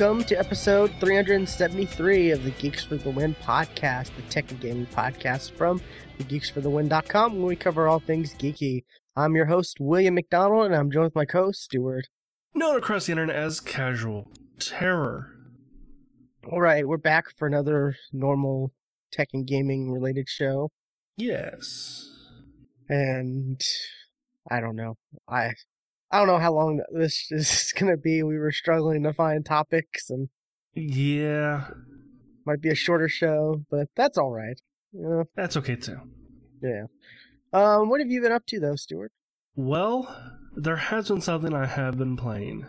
Welcome to episode 373 of the Geeks for the Win podcast, the tech and gaming podcast from thegeeksforthewin.com, where we cover all things geeky. I'm your host, William McDonald, and I'm joined with my co-host, Stuart. Known across the internet as Casual Terror. All right, we're back for another normal tech and gaming related show, Yes. and I don't know. I I don't know how long this is going to be. We were struggling to find topics, and Yeah, might be a shorter show, but that's all right. You know, that's okay too. yeah. Um, what have you been up to though, Stuart? Well, there has been something I have been playing,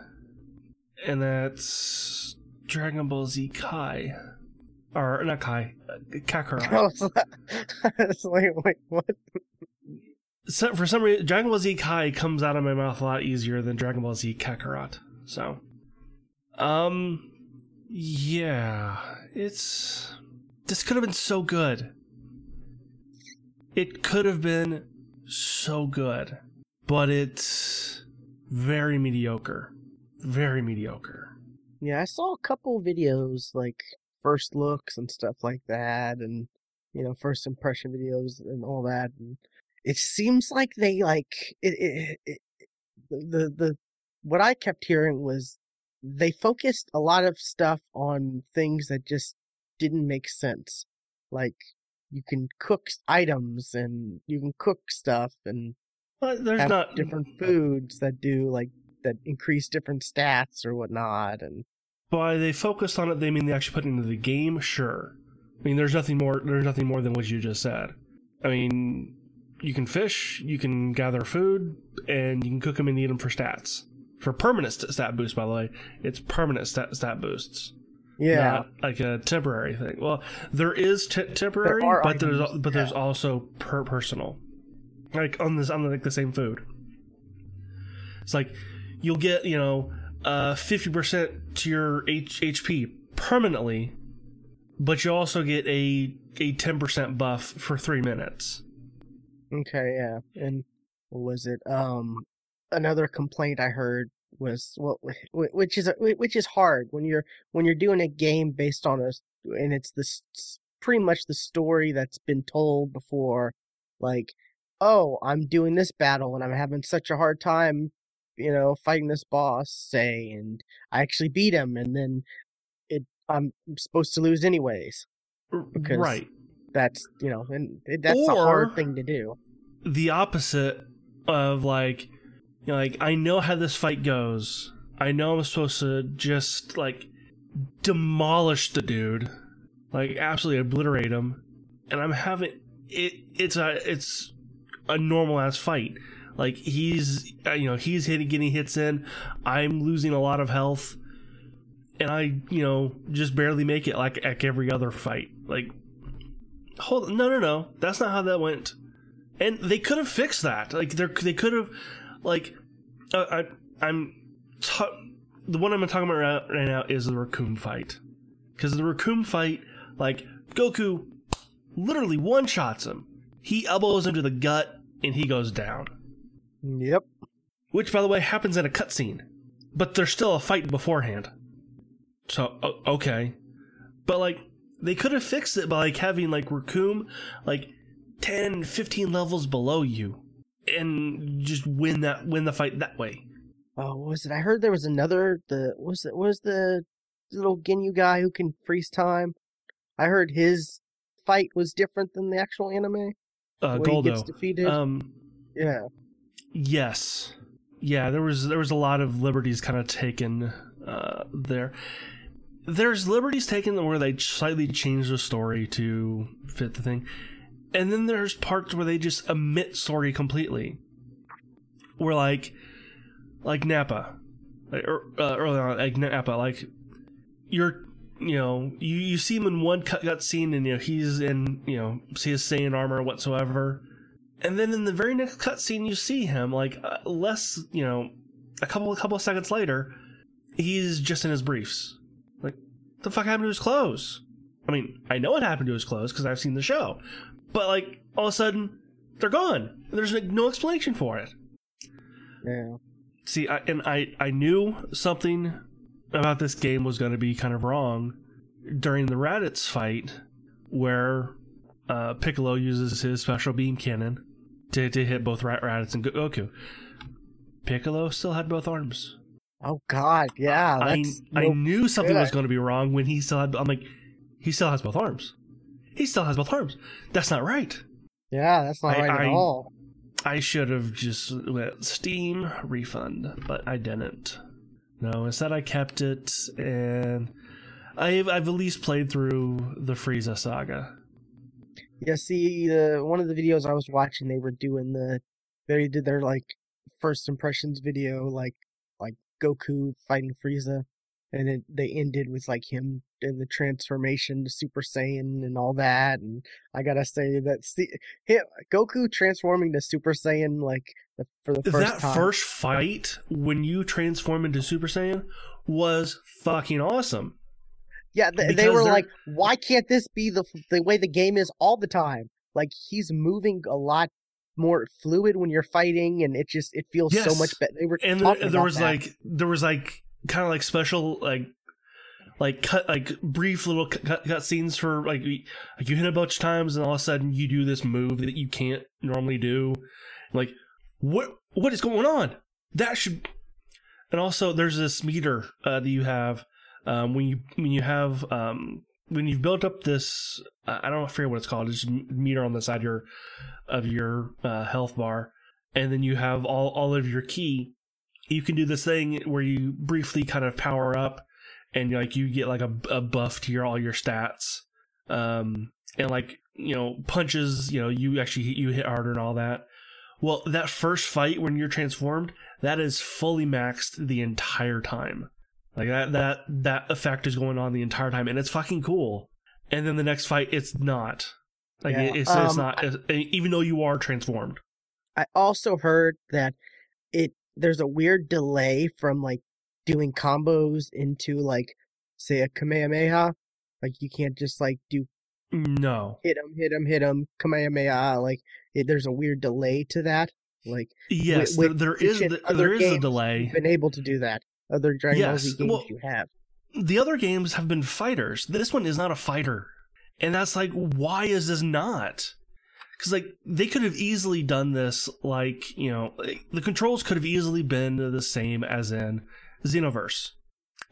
and that's Dragon Ball Z Kai. Or, not Kai, uh, Kakarot. I was like, I was like, wait, what? So, for some reason, Dragon Ball Z Kai comes out of my mouth a lot easier than Dragon Ball Z Kakarot. So, um, yeah, it's this could have been so good. It could have been so good, but it's very mediocre. Very mediocre. Yeah, I saw a couple videos like first looks and stuff like that, and you know, first impression videos and all that. And it seems like they like it. it, it the the what I kept hearing was they focused a lot of stuff on things that just didn't make sense, like you can cook items and you can cook stuff and But there's have not different uh foods that do like that increase different stats or whatnot and by they focused on it they mean they actually put it into the game sure i mean there's nothing more there's nothing more than what you just said i mean you can fish you can gather food and you can cook them and eat them for stats. For permanent st- stat boost by the way it's permanent stat, stat boosts. Yeah. Not like a temporary thing. Well there is t- temporary There but there's items, but there's yeah. also per personal. Like on this on like the same food. It's like you'll get you know uh 50% to your H- hp permanently but you also get a a 10% buff for three minutes Okay, yeah. And what was it? Um, another complaint I heard was well, which is which is hard when you're when you're doing a game based on a and it's this pretty much the story that's been told before. Like, oh, I'm doing this battle and I'm having such a hard time, you know, fighting this boss, say, and I actually beat him, and then it I'm supposed to lose anyways. Because- right That's you know, and that's a hard thing to do. the opposite of like you know, like I know how this fight goes. I know I'm supposed to just like demolish the dude, like absolutely obliterate him, and I'm having it. It's a it's a normal ass fight. Like he's uh, you know he's hitting getting hits in. I'm losing a lot of health, and I you know just barely make it like like every other fight. Like hold no no no that's not how that went and they could have fixed that. Like they they could have, like, uh, I I'm ta- the one I'm talking about right, right now is the Recoome fight, because the Recoome fight, like Goku, literally one shots him. He elbows him to the gut and he goes down. Yep. Which, by the way, happens in a cutscene, but there's still a fight beforehand. So okay, but like they could have fixed it by like having like Recoome like 10, 15 levels below you, and just win that win the fight that way. Oh, what was it? I heard there was another. The was it? Was the little Ginyu guy who can freeze time? I heard his fight was different than the actual anime. Uh, he gets Guldo. defeated. Um, yeah. yes, yeah. There was there was a lot of liberties kind of taken uh, there. There's liberties taken where they slightly change the story to fit the thing, and then there's parts where they just omit story completely. Where like, like Nappa, like, er, uh, early on, like Nappa, like you're you know you you see him in one cut, cut scene and you know he's in you know his Saiyan armor whatsoever, and then in the very next cutscene you see him like uh, less you know a couple a couple of seconds later he's just in his briefs the fuck happened to his clothes i mean i know what happened to his clothes because i've seen the show but like all of a sudden they're gone and there's like no explanation for it Yeah. see I, and i i knew something about this game was going to be kind of wrong during the Raditz fight, where uh, Piccolo uses his special beam cannon to, to hit both Raditz and Goku. Piccolo still had both arms. Oh God, yeah. I I no- knew something good. was going to be wrong when he still had. I'm like, he still has both arms. He still has both arms. That's not right. yeah, that's not I- right I- at all. I should have just went Steam refund, but I didn't. No, instead I kept it, and I've I've at least played through the Frieza saga. Yeah, see, the one of the videos I was watching, they were doing the, they did their like first impressions video, like Goku fighting Frieza, and it, they ended with like him in the transformation to Super Saiyan and all that, and I gotta say that see, him, Goku transforming to Super Saiyan like the, for the first that time. first fight when you transform into Super Saiyan was fucking awesome. Yeah, th- they were they're- like, why can't this be the the way the game is all the time? Like he's moving a lot more fluid when you're fighting, and it just it feels so much better. They were and there, there was that. like there was like kind of like special like like cut like brief little cut, cut, cut scenes for like like you hit a bunch of times and all of a sudden you do this move that you can't normally do like what what is going on that should and also there's this meter uh, that you have um, when you when you have um, when you've built up this I don't know forget what it's called it's meter on the side of your of your uh, health bar and then you have all all of your key you can do this thing where you briefly kind of power up and like you get like a, a buff to your all your stats um and like you know punches you know you actually you hit harder and all that. Well that first fight when you're transformed that is fully maxed the entire time like that that that effect is going on the entire time and it's fucking cool and then the next fight it's not like Yeah, it- it's, it's um, not even though you are transformed I also heard that it there's a weird delay from like doing combos into like say a Kamehameha. Like you can't just like do no hit him, hit him, hit him, Kamehameha. Like it, there's a weird delay to that. Like yes with- there, there is in th- other there is a delay been able to do that. Other Dragon Ball Z games well- you have. the other games have been fighters. This one is not a fighter. And that's like, why is this not? Because, like, they could have easily done this, like, you know, like, the controls could have easily been the same as in Xenoverse.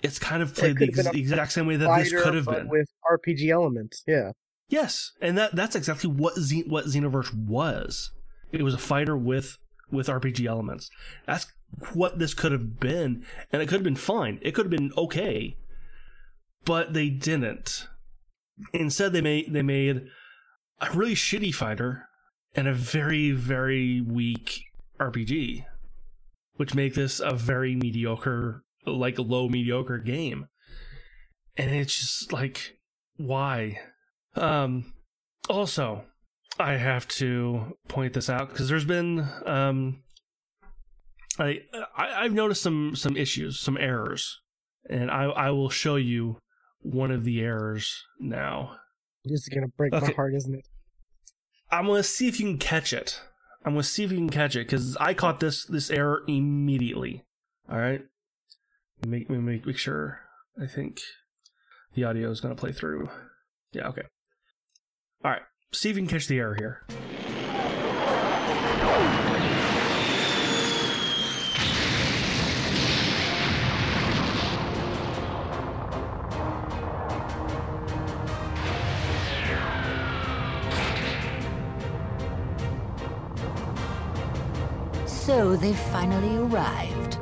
It's kind of played the, ex- exact same way that Fighter, this could have been. with RPG elements. Yeah. Yes, and that that's exactly what Z- what Xenoverse was. It was a fighter with with RPG elements. That's what this could have been, and it could have been fine. It could have been okay, but they didn't. Instead, they made they made a really shitty fighter and a very very weak RPG, which make this a very mediocre, like a low mediocre game. And it's just like, why? Um, also, I have to point this out because there's been um, I, I I've noticed some some issues, some errors, and I I will show you one of the errors now. This is gonna break my heart, isn't it? I'm gonna see if you can catch it. I'm gonna see if you can catch it because I caught this this error immediately. All right, make me make, make sure. I think the audio is gonna play through. Yeah. Okay. All right. See if you can catch the error here. So they finally arrived.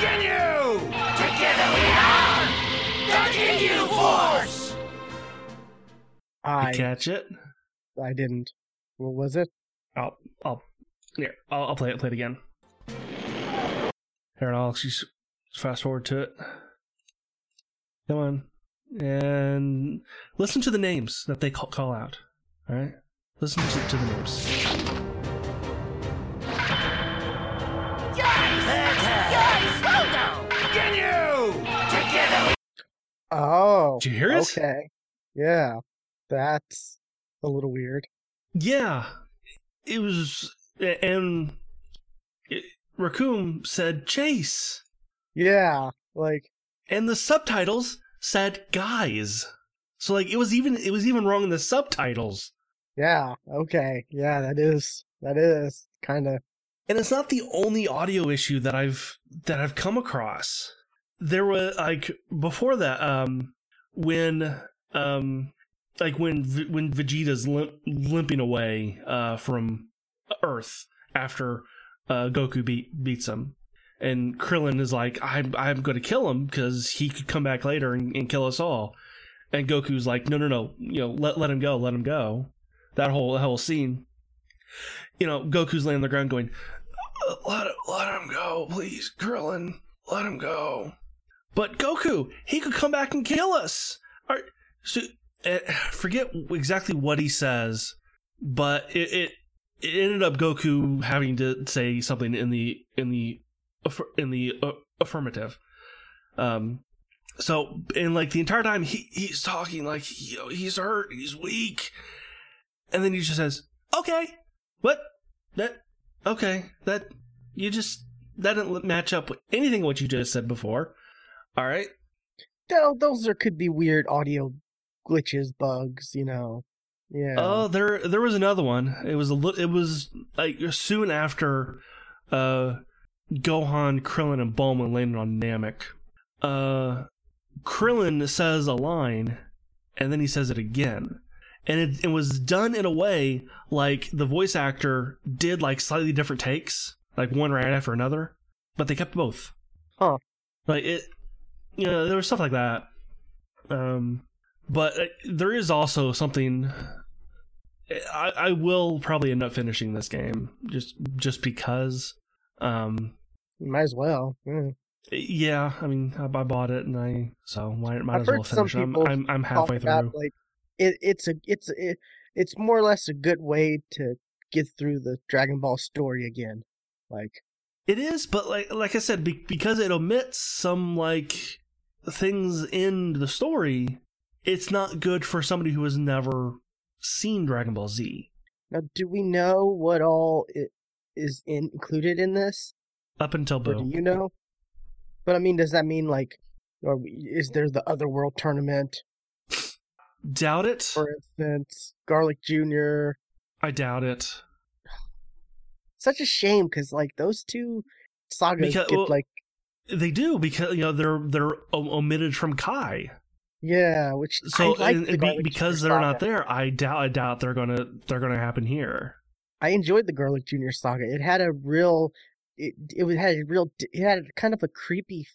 Can you? Together we are the Ginyu Force! I catch it? I didn't. What was it? I'll I'll here I'll, I'll play it. Play it again. Here, I'll just fast forward to it. Come on, and listen to the names that they call, call out. All right, listen to, to the names. Can you? Together Oh. Did you hear it? Okay. Yeah. That's a little weird. Yeah, it was, and it, Recoome said Jeice, Yeah, like and the subtitles said guys. So like it was even it was even wrong in the subtitles. yeah, okay, yeah, that is that is kind of And it's not the only audio issue that I've that I've come across. There were like before that, um, when um, like when when Vegeta's limp, limping away uh from Earth after uh Goku beat beats him, and Krillin is like, I'm I'm going to kill him because he could come back later and, and kill us all, and Goku's like, no no no, you know let let him go, let him go. That whole that whole scene, you know, Goku's laying on the ground going, let let him go, please, Krillin, let him go. But Goku, he could come back and kill us. So, uh, forget exactly what he says, but it, it it ended up Goku having to say something in the in the in the uh, affirmative. Um, so and like the entire time he he's talking like he, he's hurt, he's weak, and then he just says, "Okay, what that okay that you just that didn't match up with anything what you just said before." All right, tho- those are could be weird audio glitches, bugs, you know. Yeah. Oh, there there was another one. It was a li- it was like soon after uh Gohan, Krillin and Bulma landed on Namek. Uh Krillin says a line and then he says it again. And it, it was done in a way like the voice actor did like slightly different takes, like one right after another, but they kept both. Huh. Like it you know, there was stuff like that. Um but uh, there is also something I, I will probably end up finishing this game just just because um might as well. Yeah. Eh, yeah i mean i, I bought it and i so might, might I've as well some finish it. I'm, I'm, I'm halfway about, through like it, it's a it's it, it's more or less a good way to get through the Dragon Ball story again. Like it is but like like i said be, because it omits some like things in the story it's not good for somebody who has never seen dragon ball z now, do we know what all it is in, included in this? Up until Or do you know? But I mean, does that mean like, or is there the other world tournament, doubt it. For instance, Garlic Junior? i doubt it. Such a shame because like those two sagas Because- get well- like they do because you know they're they're omitted from kai. Yeah, which so I like and- the and be- because Junior they're not there i doubt i doubt they're gonna they're gonna happen here. I enjoyed the Garlic Junior saga. It had a real, it it had a real, it had kind of a creepy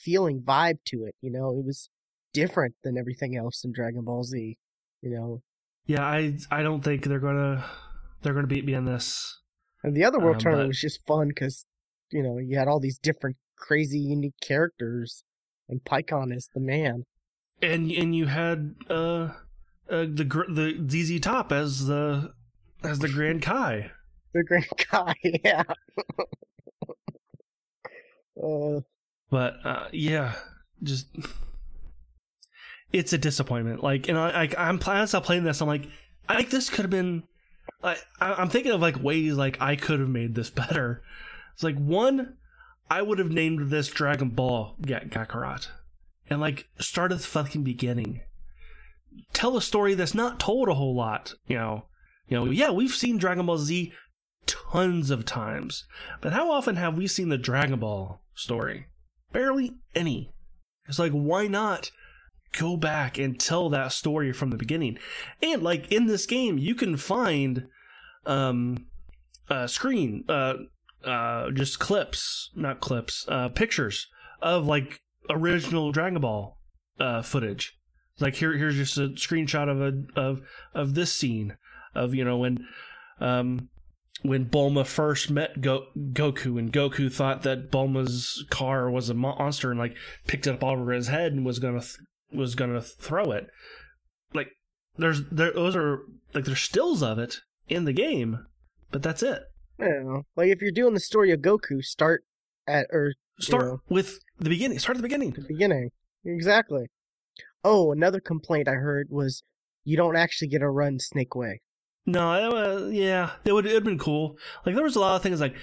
feeling vibe to it. You know, it was different than everything else in Dragon Ball Z. You know, yeah i i don't think they're gonna they're gonna beat me in this and the other world Um, tournament but- was just fun because you know you had all these different crazy unique characters, and Pikkon is the man. and and you had uh, uh the the ZZ Top as the as the Grand Kai. The great guy, yeah. uh, But uh, yeah, just it's a disappointment. Like, and I, I I'm planning on playing this. I'm like, I think this could have been. I, I I'm thinking of like ways like I could have made this better. It's like one, I would have named this Dragon Ball Ga- Kakarot, and like start at the fucking beginning. Tell a story that's not told a whole lot. You know, you know. Yeah, we've seen Dragon Ball Z tons of times, but how often have we seen the Dragon Ball story? Barely any. It's like, why not go back and tell that story from the beginning? And like in this game, you can find um uh screen uh uh just clips, not clips, uh pictures of like original Dragon Ball uh footage. Like here here's just a screenshot of a of of this scene of you know when um when Bulma first met Go- Goku, and Goku thought that Bulma's car was a monster, and like picked it up over his head and was gonna th- was gonna throw it. Like there's there those are like there's stills of it in the game, but that's it. I. Like if you're doing the story of Goku, start at or Start Yeah. with the beginning. Start at the beginning. the beginning. Exactly. Oh, another complaint I heard was you don't actually get to run Snake Way. No, yeah, it would have been cool. Like there was a lot of things like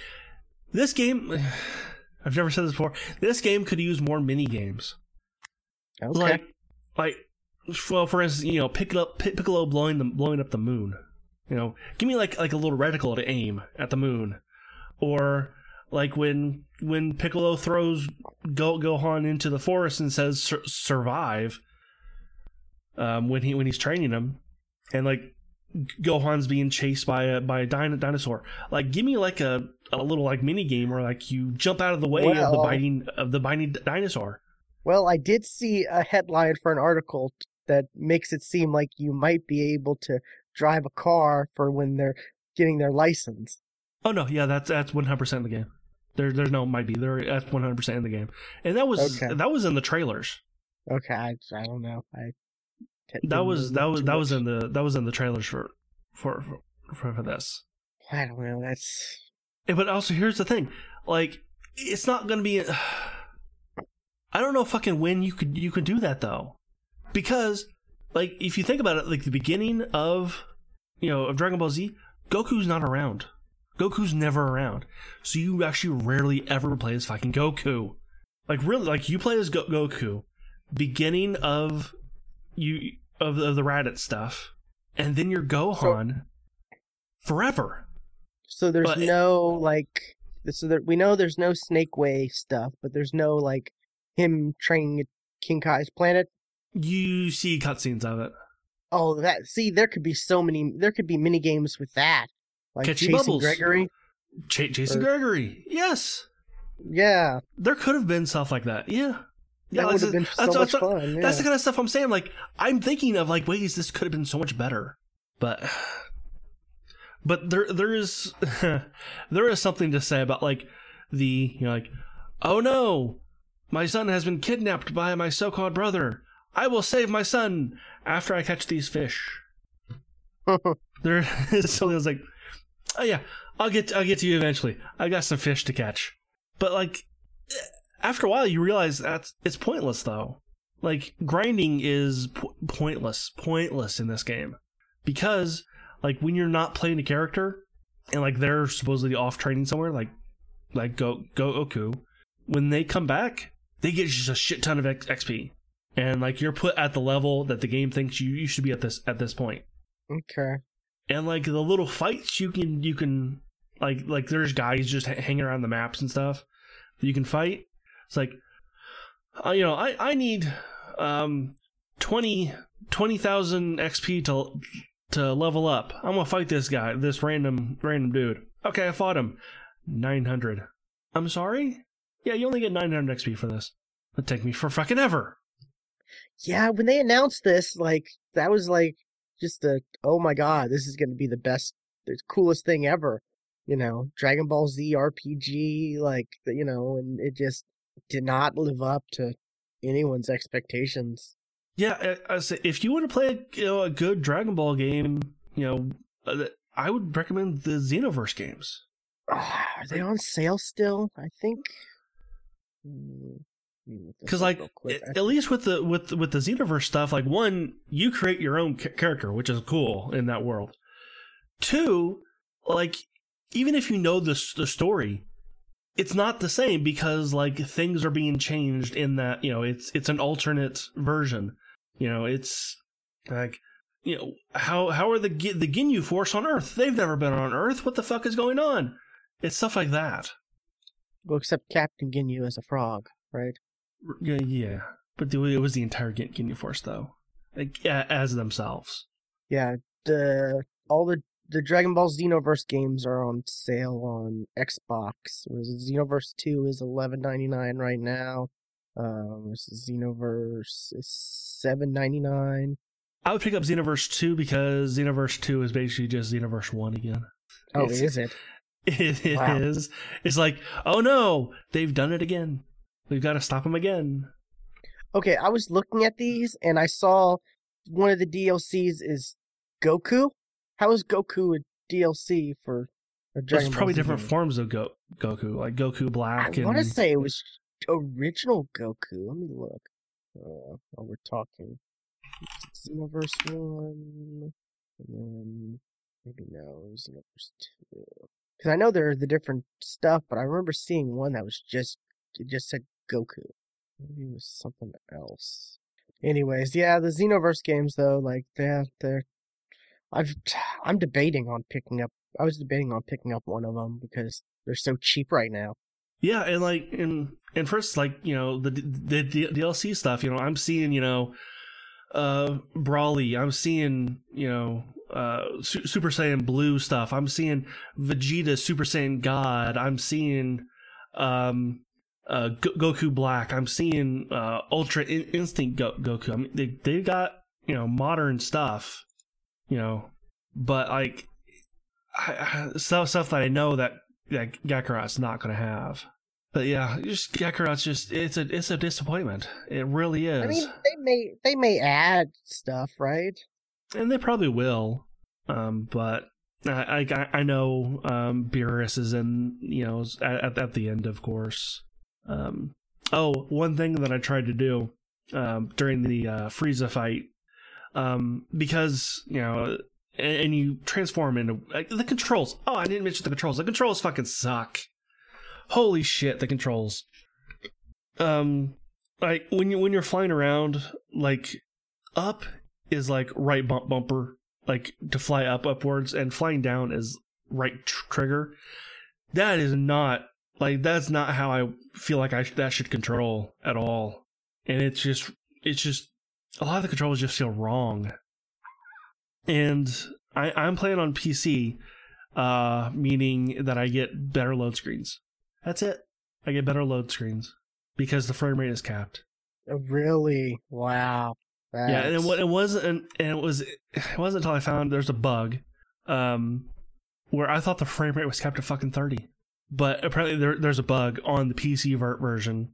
this game. I've never said this before. This game could use more mini games. Okay. Like, like, well, for instance, you know, pick it up, Pic- Piccolo blowing the blowing up the moon. You know, give me like like a little reticle to aim at the moon, or like when when Piccolo throws Go Gohan into the forest and says "Sur- survive. Um, when he when he's training him, and like Gohan's being chased by a by a din- dinosaur. Like, give me like a a little like mini game where like you jump out of the way of the biting of the biting dinosaur. Well, I did see a headline for an article that makes it seem like you might be able to drive a car for when they're getting their license. Oh no, yeah, that's that's one hundred percent in the game. There, there's no might be there. That's one hundred percent in the game, and that was Okay. that was in the trailers. Okay, I, I don't know. I That was that was that was in the that was in the trailers for for for, for this. I don't know. That's Eh, But also, here's the thing: like, it's not gonna be. I don't know fucking when you could you could do that though, because like if you think about it, like the beginning of you know of Dragon Ball Z, Goku's not around. Goku's never around, so you actually rarely ever play as fucking Goku. Like really, like you play as Go- Goku, beginning of you of the, of the Raditz stuff, and then you're Gohan forever. so. There's But- no like. So that we know there's no Snake Way stuff, but there's no like him training at King Kai's planet. You see cutscenes of it. Oh, that see, there could be so many. There could be mini games with that, like Catchy chasing bubbles. Gregory. Ch- Jason Or- Gregory. Yes. Yeah, There could have been stuff like that. Yeah. Yeah, that would that's- have been so that's- much that's- fun. Yeah. That's the kind of stuff I'm saying. Like, I'm thinking of like ways this could have been so much better. But but there there is there is something to say about like the you know like oh no my son has been kidnapped by my so-called brother i will save my son after i catch these fish there is something that's like oh yeah i'll get i'll get to you eventually i got some fish to catch but like after a while you realize that's it's pointless though. Like grinding is po- pointless pointless in this game. Because like when you're not playing a character and like they're supposedly off training somewhere like like go go oku when they come back they get just a shit ton of X- xp and like you're put at the level that the game thinks you, you should be at this at this point. Okay. and like the little fights you can you can like like there's guys just ha- hanging around the maps and stuff that you can fight it's like uh, you know i i need um 20 20000 xp to to level up. I'm gonna fight this guy this random random dude. Okay i fought him. 900 i'm sorry? Yeah you only get 900 xp for this. It'll take me for fucking ever. Yeah, when they announced this, like that was like just a oh my god, this is to be the best, the coolest thing ever. You know, Dragon Ball Z RPG, like you know, and it just did not live up to anyone's expectations. Yeah, I, I say if you want to play a, you know, a good Dragon Ball game, you know, uh, I would recommend the Xenoverse games. Are they on sale still? I think. Hmm, let me look this Because like at at least with the with with the Xenoverse stuff, like one, you create your own ca- character, which is cool in that world. Two, like even if you know the the story, it's not the same because like things are being changed in that you know it's it's an alternate version. You know, it's like you know how how are the the Ginyu Force on Earth? They've never been on Earth. What the fuck is going on? It's stuff like that. well, except Captain Ginyu as a frog, right? Yeah, yeah. But the- it was the entire Gin- Ginyu Force, though, like, as themselves. Yeah, the all the the Dragon Ball Xenoverse games are on sale on Xbox. Xenoverse Two is eleven ninety nine right now. Um, this is Xenoverse is seven ninety nine. I would pick up Xenoverse 2 because Xenoverse 2 is basically just Xenoverse 1 again. Oh, It's- is it? It is. Wow. It's like, oh no, they've done it again. We've got to stop them again. Okay, I was looking at these and I saw one of the DLCs is Goku. How is Goku a DLC for a Dragon There's probably different game? forms of Go- Goku, like Goku Black I and want to say it was original Goku. Let me look. Uh, while we're talking, Xenoverse one, and then maybe no, it was Xenoverse two. Because I know there are the different stuff, but I remember seeing one that was just it just said Goku. Maybe it was something else. Anyways, yeah, the Xenoverse games though, like they're they're I've I'm debating on picking up. I was debating on picking up one of them because they're so cheap right now. Yeah, and like and and first like you know the the, the DLC stuff. You know, I'm seeing you know, uh, Broly. I'm seeing you know, uh, Su- Super Saiyan Blue stuff. I'm seeing Vegeta Super Saiyan God. I'm seeing um, uh, Go- Goku Black. I'm seeing uh, Ultra In- Instinct Go- Goku. I mean, they they got you know modern stuff. You know, but like I, I, stuff stuff that I know that that Kakarot's not going to have. But yeah, just Kakarot's just it's a it's a disappointment. It really is. I mean, they may they may add stuff, right? and they probably will. Um, but I I, I know um, Beerus is in you know at at the end, of course. Um, oh, one thing that I tried to do um, during the uh, Frieza fight, um, because you know, and, and you transform into like, the controls. Oh, I didn't mention the controls. The controls fucking suck. Holy shit, the controls. Um, like when you when you're flying around, like up is like right bump bumper, like to fly up upwards, and flying down is right tr- trigger. That is not like that's not how I feel like I that should control at all. And it's just it's just a lot of the controls just feel wrong. And I, I'm playing on PC, uh, meaning that I get better load screens. That's it. I get better load screens because the frame rate is capped. Oh, Really? Wow. Yeah, and it, it wasn't, and it was, it wasn't until I found there's a bug, um, where I thought the frame rate was capped at fucking thirty, but apparently there, there's a bug on the PC vert version.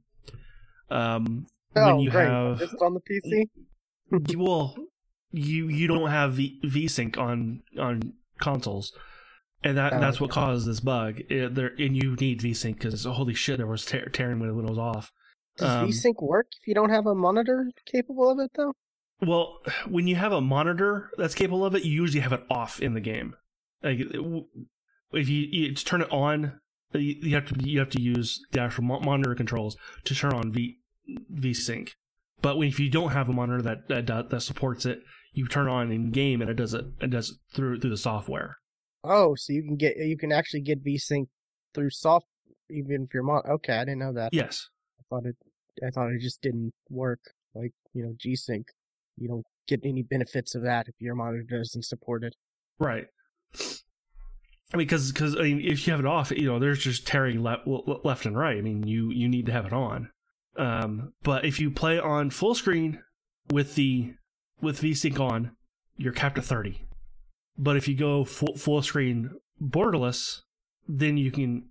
Um, oh, when you great. have, on the PC? you- well, you you don't have v, VSync on on consoles, and that Oh, that's what caused this bug. It, there, and you need VSync because holy shit, there was tear, tearing when it was off. Does Um, VSync work if you don't have a monitor capable of it though? Well, when you have a monitor that's capable of it, you usually have it off in the game. Like if you, you turn it on, you you have to you have to use the actual monitor controls to turn on V VSync. But if you don't have a monitor that, that that supports it, you turn on in game and it does it it does it through through the software. Oh, so you can get you can actually get VSync through soft even if you're mon. Okay, I didn't know that. Yes. I thought it. I thought it just didn't work. Like you know, G Sync. You don't get any benefits of that if your monitor doesn't support it. Right. I mean, because because I mean, if you have it off, you know, there's just tearing left left and right. I mean, you you need to have it on. Um, but if you play on full screen with the with VSync on, you're capped at thirty. But if you go full full screen borderless, then you can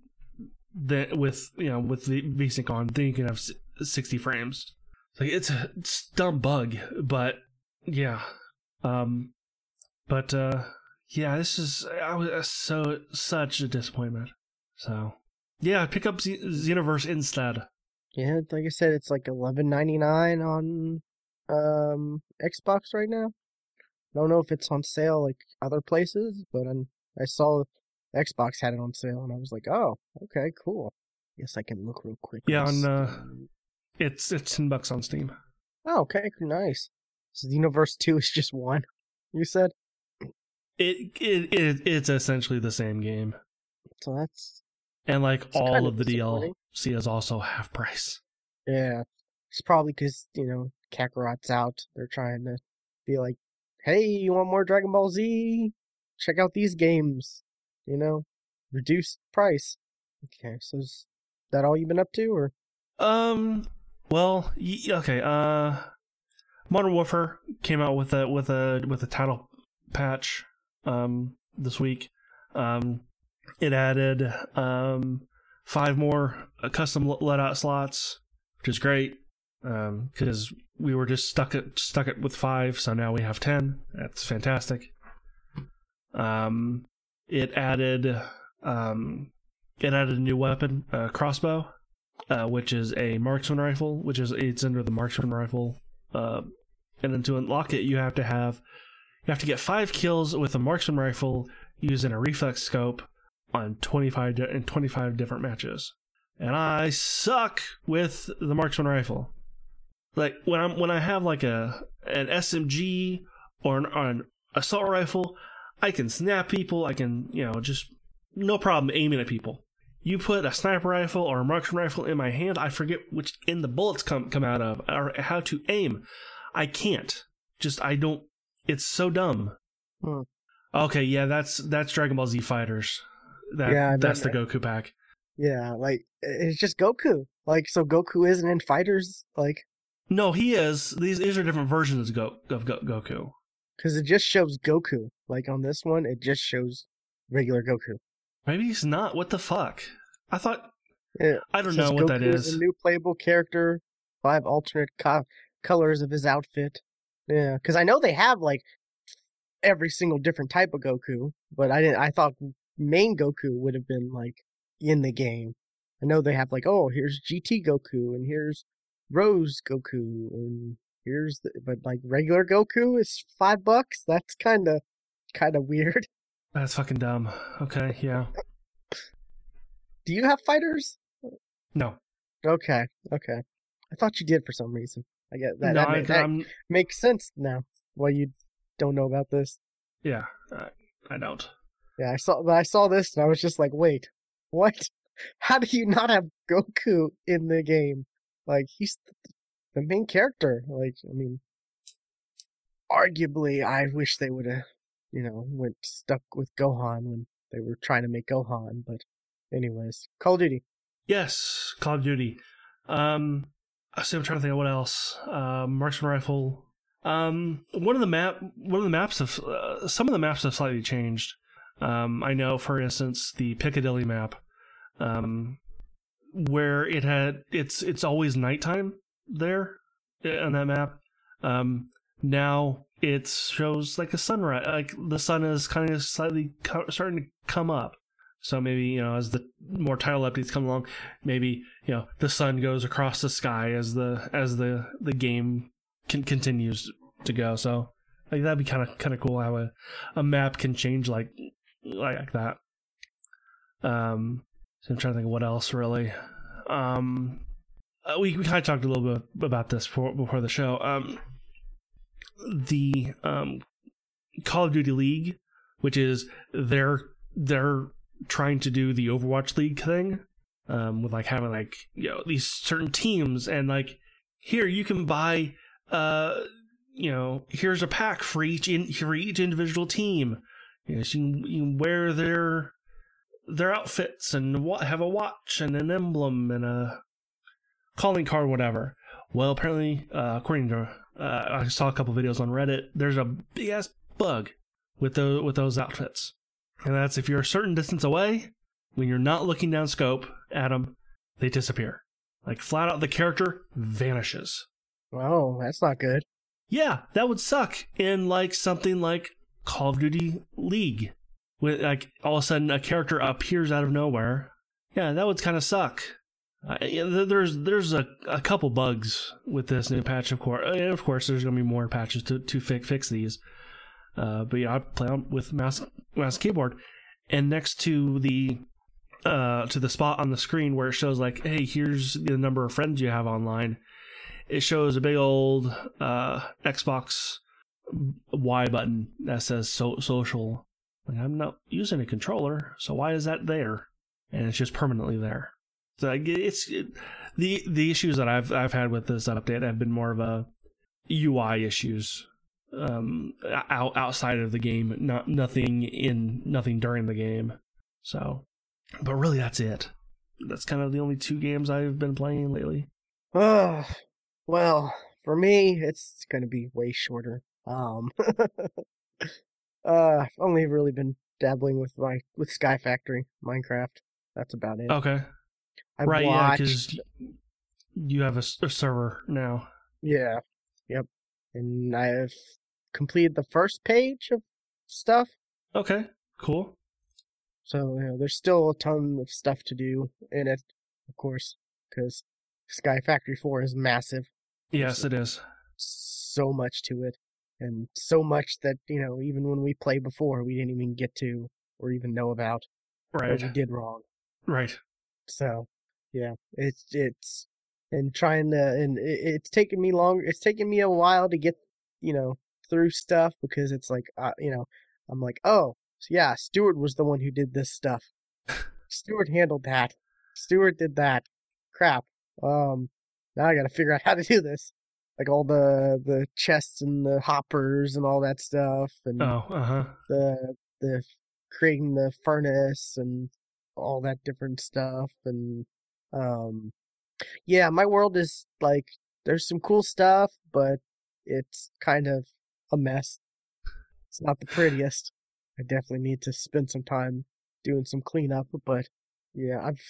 then with you know with the VSync on, then you can have sixty frames. Like it's a it's dumb bug, but yeah. Um, but uh, yeah, this is I was uh, so such a disappointment. So yeah, pick up Z- Xenoverse instead. Yeah, like I said, it's like eleven ninety nine on um Xbox right now. I don't know if it's on sale like other places, but I'm, I saw Xbox had it on sale, and I was like, oh, okay, cool. Guess I can look real quick. Yeah, on uh, it's it's ten bucks on Steam. Oh, okay, nice. So Xenoverse Two is just one. You said It it, it it's essentially the same game, so. That's and like It's all kind of of the. DLC is also half price. yeah. It's probably because you know Kakarot's out. They're trying to be like, hey, you want more Dragon Ball Z? Check out these games. You know, reduced price. Okay, so is that all you've been up to, or Um. Well, y- okay. Uh, Modern Warfare came out with a with a with a title patch um this week. Um, it added um five more uh, custom loadout slots, which is great. Um, because we were just stuck at stuck it with five, so now we have ten. That's fantastic. Um, it added um, it added a new weapon, uh, crossbow uh, which is a marksman rifle, which is it's under the marksman rifle. Uh, and then to unlock it, you have to have you have to get five kills with a marksman rifle using a reflex scope on 25 di- in 25 different matches. And I suck with the marksman rifle. Like when I'm when I have like a an SMG or an, or an assault rifle, I can snap people. I can you know just no problem aiming at people. You put a sniper rifle or a marksman rifle in my hand, I forget which end the bullets come come out of or how to aim. I can't. Just I don't. It's so dumb. Hmm. Okay, yeah, that's that's Dragon Ball Z Fighters. That Yeah, that's the. Goku pack. Yeah, like it's just Goku. Like so, Goku isn't in fighters. Like No, he is. These these are different versions of, Go, of Go, Goku. because it just shows Goku. Like on this one, it just shows regular Goku. Maybe he's not. What the fuck? I thought Yeah, I don't know says what that Goku is. a new playable character. Five alternate co- colors of his outfit. Yeah, because I know they have like every single different type of Goku, but I didn't. I thought main Goku would have been like in the game. I know they have like, oh, here's GT Goku and here's Rose Goku and here's the, but like regular Goku is five bucks. That's kind of kind of weird. That's fucking dumb. Okay, yeah. Do you have fighters? No, Okay, okay. I thought you did for some reason. I get that. no, that, I, that I'm, makes sense now. Why you don't know about this? yeah, I, I don't. Yeah, I saw. I saw this and I was just like, wait, what? How do you not have Goku in the game? Like he's th- the main character. Like I mean, arguably, I wish they would have, you know, went stuck with Gohan when they were trying to make Gohan. But anyways, Call of Duty. Yes, Call of Duty. Um, I see. I'm trying to think of what else. Uh, marksman rifle. Um, one of the map, one of the maps have uh, some of the maps have slightly changed. Um, I know, for instance, the Piccadilly map, um, where it had it's it's always nighttime there uh, on that map. Um, now it shows like a sunrise, like the sun is kind of slightly co- starting to come up. So maybe you know as the more title updates come along, maybe you know the sun goes across the sky as the as the the game can, continues to go. So like that'd be kind of kind of cool how a, a map can change like like that. Um, so I'm trying to think of what else really. Um, uh, we we kind of talked a little bit about this before before the show. Um, the um Call of Duty League, which is their their trying to do the Overwatch League thing, um, with like having like you know these certain teams and like here you can buy uh you know here's a pack for each in for each individual team. You know, you can, you can wear their their outfits and what have a watch and an emblem and a calling card, whatever. Well, apparently, uh, according to uh, I saw a couple videos on Reddit, there's a big ass bug with those with those outfits. And that's if you're a certain distance away, when you're not looking down scope at them, they disappear. Like flat out, the character vanishes. Oh, that's not good. Yeah, that would suck in like something like Call of Duty League, with like all of a sudden a character appears out of nowhere. Yeah, that would kind of suck. Uh, yeah, there's there's a, a couple bugs with this new patch, of course. And of course, there's gonna be more patches to to fix fix these. Uh, but yeah, I play with mouse mouse keyboard, and next to the uh to the spot on the screen where it shows like, hey, here's the number of friends you have online. It shows a big old uh Xbox Y button that says so- social. Like I'm not using a controller, so why is that there? And it's just permanently there. So it's it, the the issues that I've I've had with this update have been more of a UI issues um out, outside of the game not nothing in nothing during the game so but really that's it that's kind of the only two games i've been playing lately well, for me, it's going to be way shorter. Um, uh, I've only really been dabbling with my with Sky Factory Minecraft. That's about it. okay I right yeah because you have a server now yeah, yep, and I've completed the first page of stuff. okay cool So you know, there's still a ton of stuff to do in it, of course, because Sky Factory Four is massive. yes it is so much to it and so much that you know even when we played before we didn't even get to or even know about Right. we did wrong. Right. So yeah, it's it's and trying to and it, it's taken me longer It's taken me a while to get you know through stuff because it's like uh, you know I'm like oh yeah, Stewart was the one who did this stuff. Stewart handled that. Stewart did that. Crap. Um, now I got to figure out how to do this. Like all the the chests and the hoppers and all that stuff, and Oh, uh huh. the the creating the furnace and all that different stuff and um yeah my world is like there's some cool stuff but it's kind of a mess. It's not the prettiest. I definitely need to spend some time doing some cleanup but yeah i've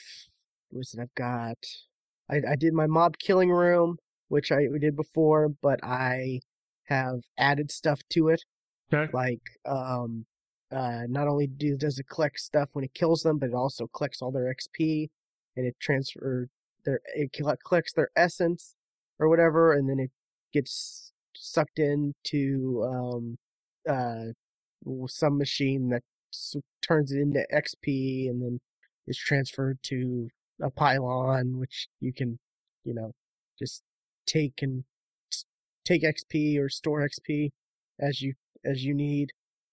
what is it i've got? I i did my mob killing room which i did before but i have added stuff to it Okay. like um uh not only do, does it collect stuff when it kills them but it also collects all their xp and it transfer their it colle- collects their essence or whatever and then it gets sucked into um uh some machine that turns it into xp and then is transferred to a pylon which you can you know just take and take xp or store xp as you as you need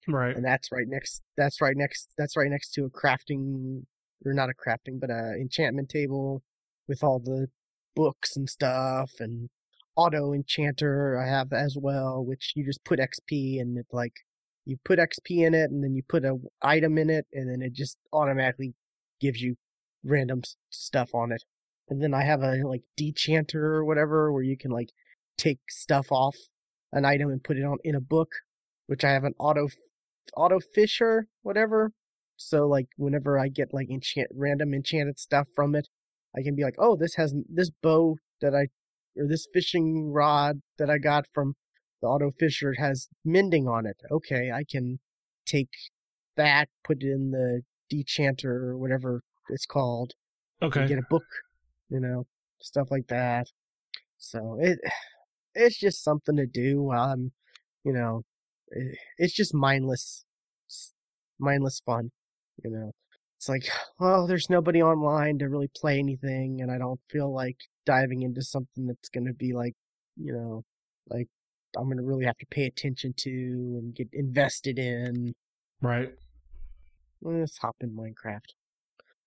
Right. and that's right next that's right next that's right next to a crafting or not a crafting but a enchantment table with all the books and stuff and auto enchanter i have as well which you just put xp and it like you put xp in it and then you put a item in it and then it just automatically gives you random stuff on it and then i have a like dechanter or whatever where you can like take stuff off an item and put it on in a book which i have an auto auto fisher whatever so like whenever i get like enchant random enchanted stuff from it i can be like oh this has this bow that i or this fishing rod that i got from the auto fisher has mending on it okay i can take that put it in the dechanter or whatever it's called Okay. get a book you know stuff like that. So it it's just something to do while i'm you know eh, it's just mindless mindless fun you know. It's like well there's nobody online to really play anything and i don't feel like diving into something that's going to be like you know like i'm going to really have to pay attention to and get invested in. Right. let's hop in minecraft.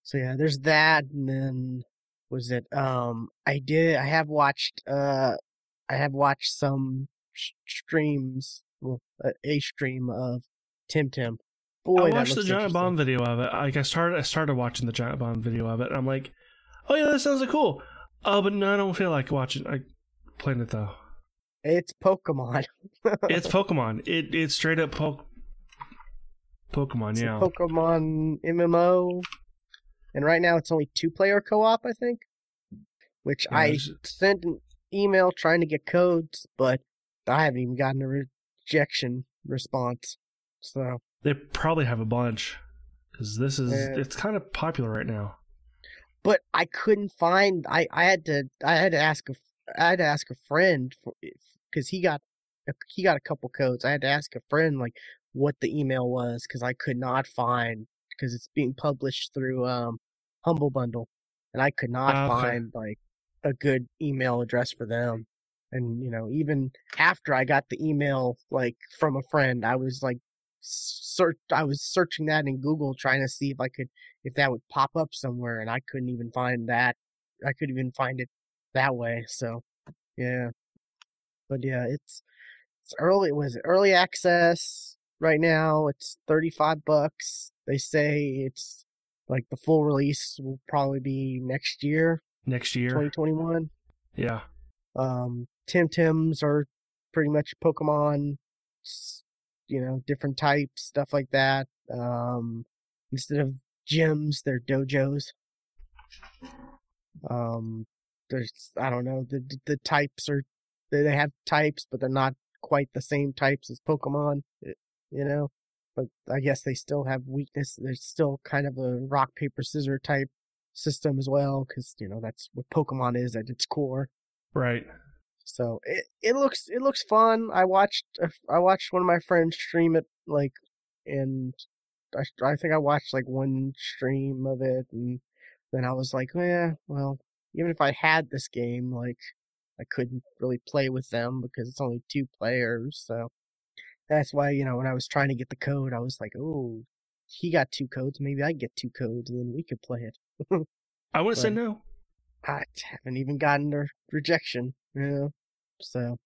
So yeah there's that and then was it um i did i have watched uh i have watched some sh- streams well a, a stream of Temtem boy I watched the giant bomb video of it. Like I started, I started watching the giant bomb video of it, and I'm like, oh yeah, that sounds like cool. Oh, but no, I don't feel like watching. I playing it though. it's pokemon It's Pokemon. It it's straight up po- Pokemon. It's Yeah. pokemon mmo and right now it's only two player co-op i think which Yeah, i sent an email trying to get codes but i haven't even gotten a rejection response so They probably have a bunch because this is Yeah. it's kind of popular right now. but I couldn't find. I I had to I had to ask a I had to ask a friend because he got a, he got a couple codes. I had to ask a friend like what the email was because I could not find because it's being published through um Humble Bundle, and I could not Ah, okay. find like a good email address for them. And you know, even after I got the email like from a friend, I was like search I was searching that in Google trying to see if I could if that would pop up somewhere and I couldn't even find that. I couldn't even find it that way. So, yeah. But yeah, it's it's early it was it early access right now. It's 35 bucks. They say it's like the full release will probably be next year, Next year. 2021. Yeah. Um Temtems are pretty much Pokemon you know, different types, stuff like that. Um instead of gyms, they're dojos. Um there's I don't know, the the- types are they they have types but they're not quite the same types as Pokemon, you know. But I guess they still have weakness. There's still kind of a rock paper scissor type system as well cuz you know that's what Pokemon is at its core. Right. So it it looks it looks fun. I watched I watched one of my friends stream it like, and I, I think I watched like one stream of it, and then I was like, yeah, well, even if I had this game, like I couldn't really play with them because it's only two players. So that's why you know when I was trying to get the code, I was like, oh, he got two codes, maybe I get two codes, and then we could play it. I wouldn't say no. I haven't even gotten a rejection, you know. So,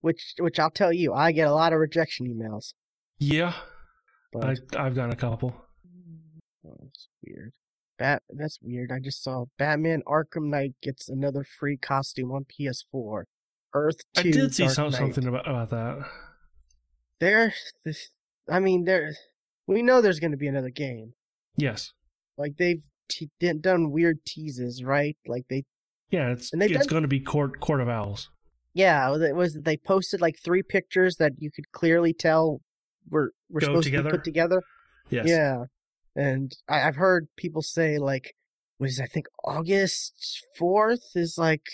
which which I'll tell you, I get a lot of rejection emails. Yeah, But I, I've done a couple. Oh, that's weird. Bat that's weird. I just saw Batman Arkham Knight gets another free costume on PS4. Earth 2. I 2 did see some, something about, about that. There this I mean there we know there's going to be another game. Yes. Like they've te- done weird teases, right? Like they Yeah, it's And it's done- going to be Court Court of Owls. yeah, it was they posted like three pictures that you could clearly tell were were Go supposed to be put together. Yes. Yeah, and I, I've heard people say like, was I think August fourth is like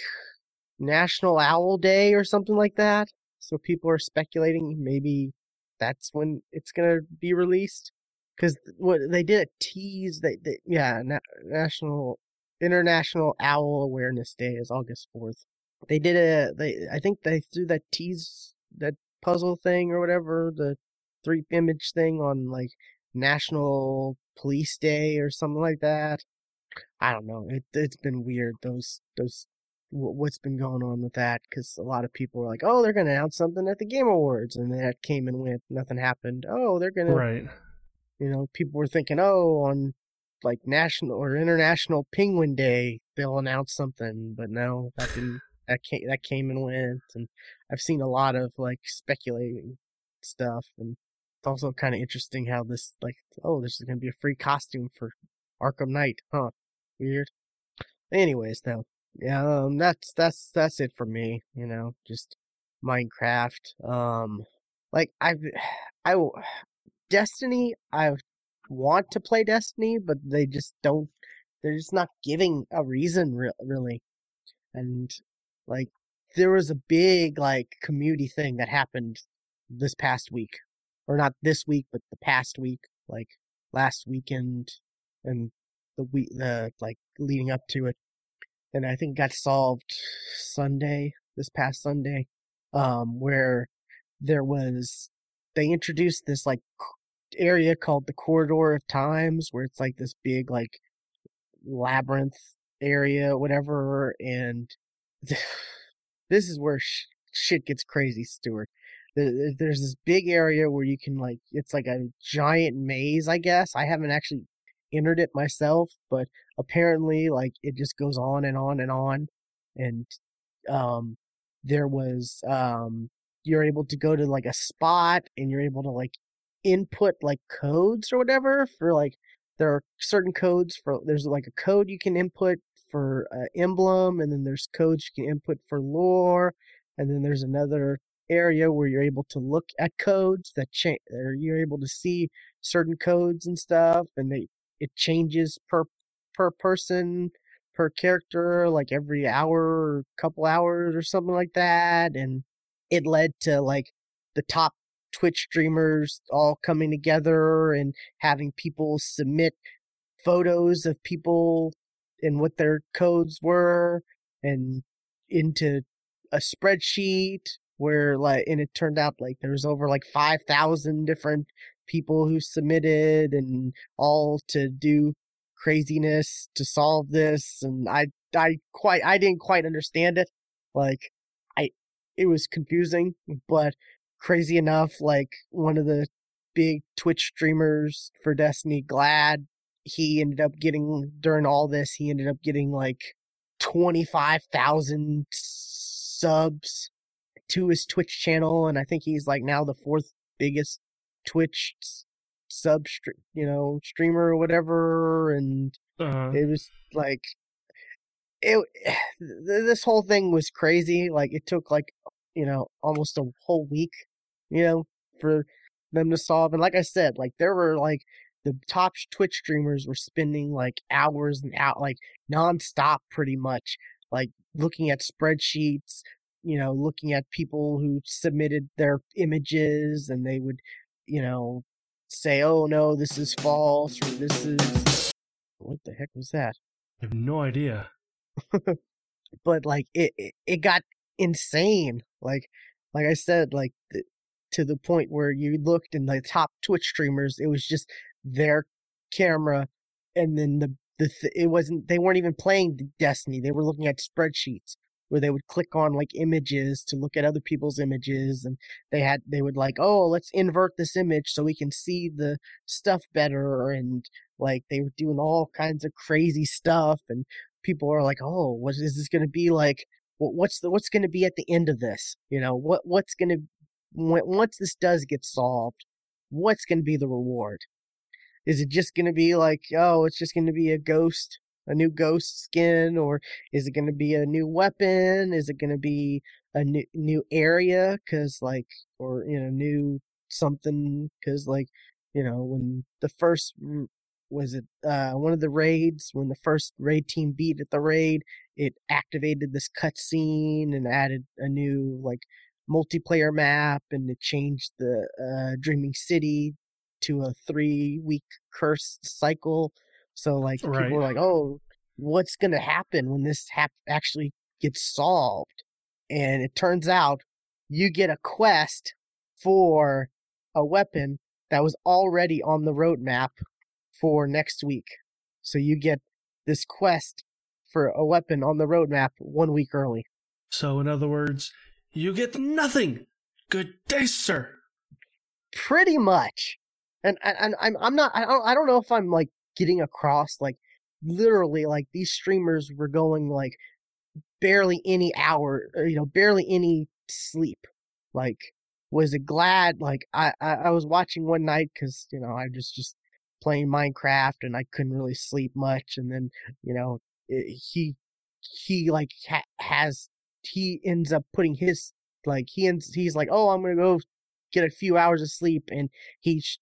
National Owl Day or something like that. So people are speculating maybe that's when it's gonna be released. Because what they did a tease, they, yeah, na- National International Owl Awareness Day is August fourth. They did a they I think they threw that tease that puzzle thing or whatever the three image thing on like National Police Day or something like that. I don't know. It it's been weird those those what's been going on with that because a lot of people were like, oh, they're gonna announce something at the Game Awards, and that came and went, nothing happened. Oh, they're gonna, Right. you know, people were thinking, oh, on like national or international Penguin Day, they'll announce something, but no, that didn't. That came that came and went, and I've seen a lot of like speculating stuff, and it's also kind of interesting how this like, oh, there's gonna be a free costume for Arkham Knight, huh? Weird. Anyways, though, yeah, um, that's that's that's it for me. You know, just Minecraft. Um, like I've, I, Destiny. I want to play Destiny, but they just don't. They're just not giving a reason, re- really. And like, there was a big like community thing that happened this past week, or not this week, but the past week, like last weekend, and the week, the like leading up to it. And I think got solved Sunday, this past Sunday, um, where there was they introduced this like area called the corridor of times where it's like this big like labyrinth area whatever and this is where sh- shit gets crazy stuart. There- there- there's this big area where you can like it's like a giant maze i guess. I haven't actually entered it myself but apparently like it just goes on and on and on and um there was um you're able to go to like a spot and you're able to like input like codes or whatever for like there are certain codes for there's like a code you can input for uh, emblem and then there's codes you can input for lore and then there's another area where you're able to look at codes that change or you're able to see certain codes and stuff and they it changes per per person per character like every hour or couple hours or something like that and it led to like the top twitch streamers all coming together and having people submit photos of people and what their codes were and into a spreadsheet where like and it turned out like there was over like 5000 different people who submitted and all to do craziness to solve this and i i quite i didn't quite understand it like i it was confusing but crazy enough like one of the big twitch streamers for destiny Gladd he ended up getting during all this he ended up getting like 25,000 subs to his Twitch channel and I think he's like now the fourth biggest Twitch sub you know streamer or whatever and Uh, it was like it th- this whole thing was crazy like it took like you know almost a whole week you know for them to solve and like i said like there were like the top twitch streamers were spending like hours and out like nonstop pretty much like looking at spreadsheets you know looking at people who submitted their images and they would you know say, "Oh no, this is false," or "This is what the heck was that?" I have no idea. but like it, it, it got insane. Like, like I said, like the, to the point where you looked in the top Twitch streamers, it was just their camera, and then the the th- it wasn't they weren't even playing Destiny. They were looking at spreadsheets where they would click on like images to look at other people's images, and they had they would like, oh, let's invert this image so we can see the stuff better, and like they were doing all kinds of crazy stuff, and people are like, oh, what is this going to be like? What's the what's going to be at the end of this? You know, what what's going to once this does get solved, what's going to be the reward? Is it just going to be like, oh, it's just going to be a ghost, a new ghost skin, or is it going to be a new weapon? Is it going to be a new new area? Cause like, or you know, new something? Cause like, you know, when the first was it uh one of the raids when the first raid team beat at the raid, it activated this cutscene and added a new like multiplayer map and it changed the uh, Dreaming City to a three week curse cycle. So like right. people were like, "Oh, what's gonna happen when this hap- actually gets solved?" And it turns out you get a quest for a weapon that was already on the roadmap for next week. So you get this quest for a weapon on the roadmap one week early. So in other words, you get nothing. Good day, sir. Pretty much. And and, I'm I'm not I don't I don't know if I'm like getting across like literally like these streamers were going like barely any hour you know barely any sleep. Like was it Gladd? Like I, I i was watching one night because you know i was just playing minecraft and i couldn't really sleep much and then you know it, he he like ha- has he ends up putting his like he ends he's like oh i'm gonna go get a few hours of sleep and he sh-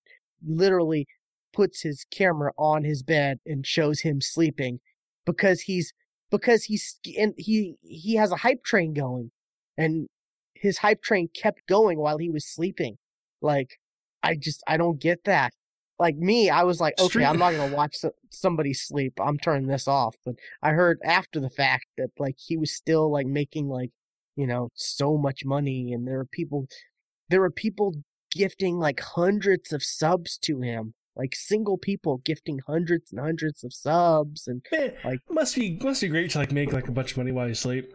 literally puts his camera on his bed and shows him sleeping because he's because he's and he he has a hype train going. And his hype train kept going while he was sleeping. Like i just i don't get that. Like me i was like okay Street. i'm not gonna watch somebody sleep. I'm turning this off. But i heard after the fact that like he was still like making like you know so much money and there were people there were people gifting like hundreds of subs to him like single people gifting hundreds and hundreds of subs and Man, like must be must be great to like make like a bunch of money while you sleep.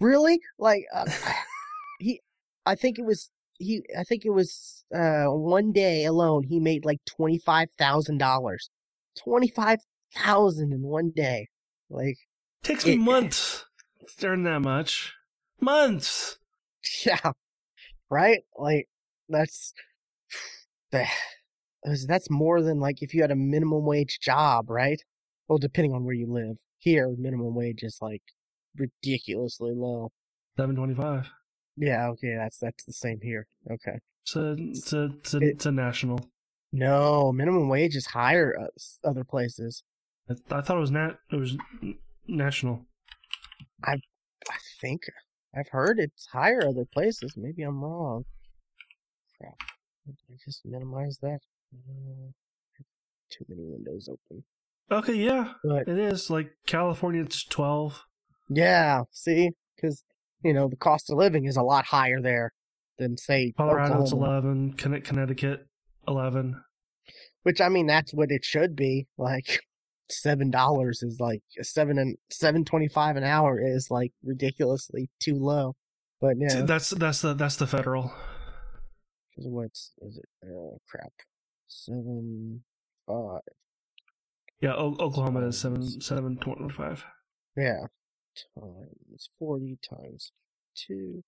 Really? Like uh, he i think it was he i think it was uh one day alone he made like twenty five thousand dollars. twenty five thousand in one day. Like takes me it, months to earn that much. Months! Yeah. Right? Like that's that's more than like if you had a minimum wage job, right? Well, depending on where you live. Here, minimum wage is like ridiculously low. Seven twenty-five. Yeah. Okay. That's that's the same here. Okay. It's a it's a it's a, it, a national. No, minimum wage is higher uh, other places. I, I thought it was nat it was national. I I think I've heard it's higher other places. Maybe I'm wrong crap. I just minimize that? Uh, too many windows open. Okay, yeah, but, it is. Like California, it's twelve. Yeah, see, because you know the cost of living is a lot higher there than say Colorado's eleven, Connecticut eleven. Which I mean, that's what it should be. Like seven dollars is like seven and seven twenty five an hour is like ridiculously too low. But yeah, that's that's the that's the federal. What's is it? Oh crap, seven five. Yeah, o- Oklahoma is seven seven twenty five. Yeah, times forty times two.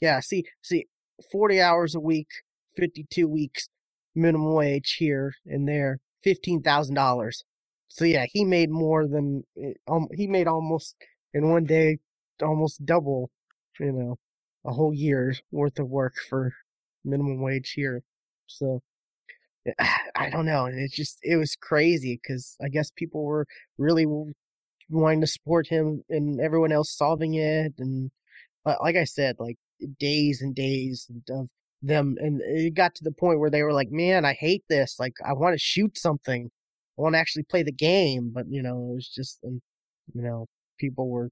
Yeah, see, see, forty hours a week, fifty two weeks, minimum wage here and there, fifteen thousand dollars. So yeah, he made more than um, he made almost in one day, almost double, you know, a whole year's worth of work for minimum wage here. So I don't know. And it just, it was crazy because I guess people were really wanting to support him and everyone else solving it. And like I said, like days and days of them and it got to the point where they were like, "Man, I hate this. Like I want to shoot something. I want to actually play the game." But, you know, it was just um, you know, people were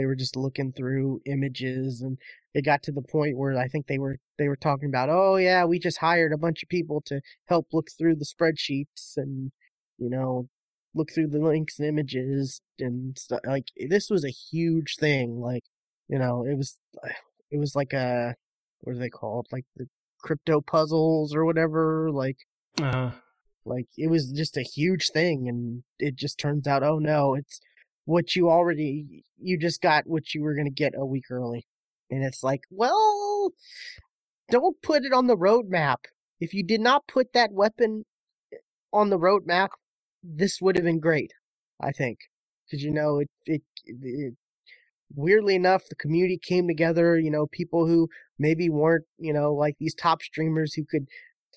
they were just looking through images and it got to the point where I think they were they were talking about, "Oh yeah, we just hired a bunch of people to help look through the spreadsheets and, you know, look through the links and images and stuff. Like this was a huge thing. Like, you know, it was it was like a what are they called? Like the crypto puzzles or whatever. Like, Uh, like it was just a huge thing, and it just turns out, oh no, it's what you already you just got what you were gonna get a week early, and it's like, well, don't put it on the roadmap. If you did not put that weapon eh, on the roadmap, this would have been great. I think because you know it, it it weirdly enough the community came together. You know, people who maybe weren't you know like these top streamers who could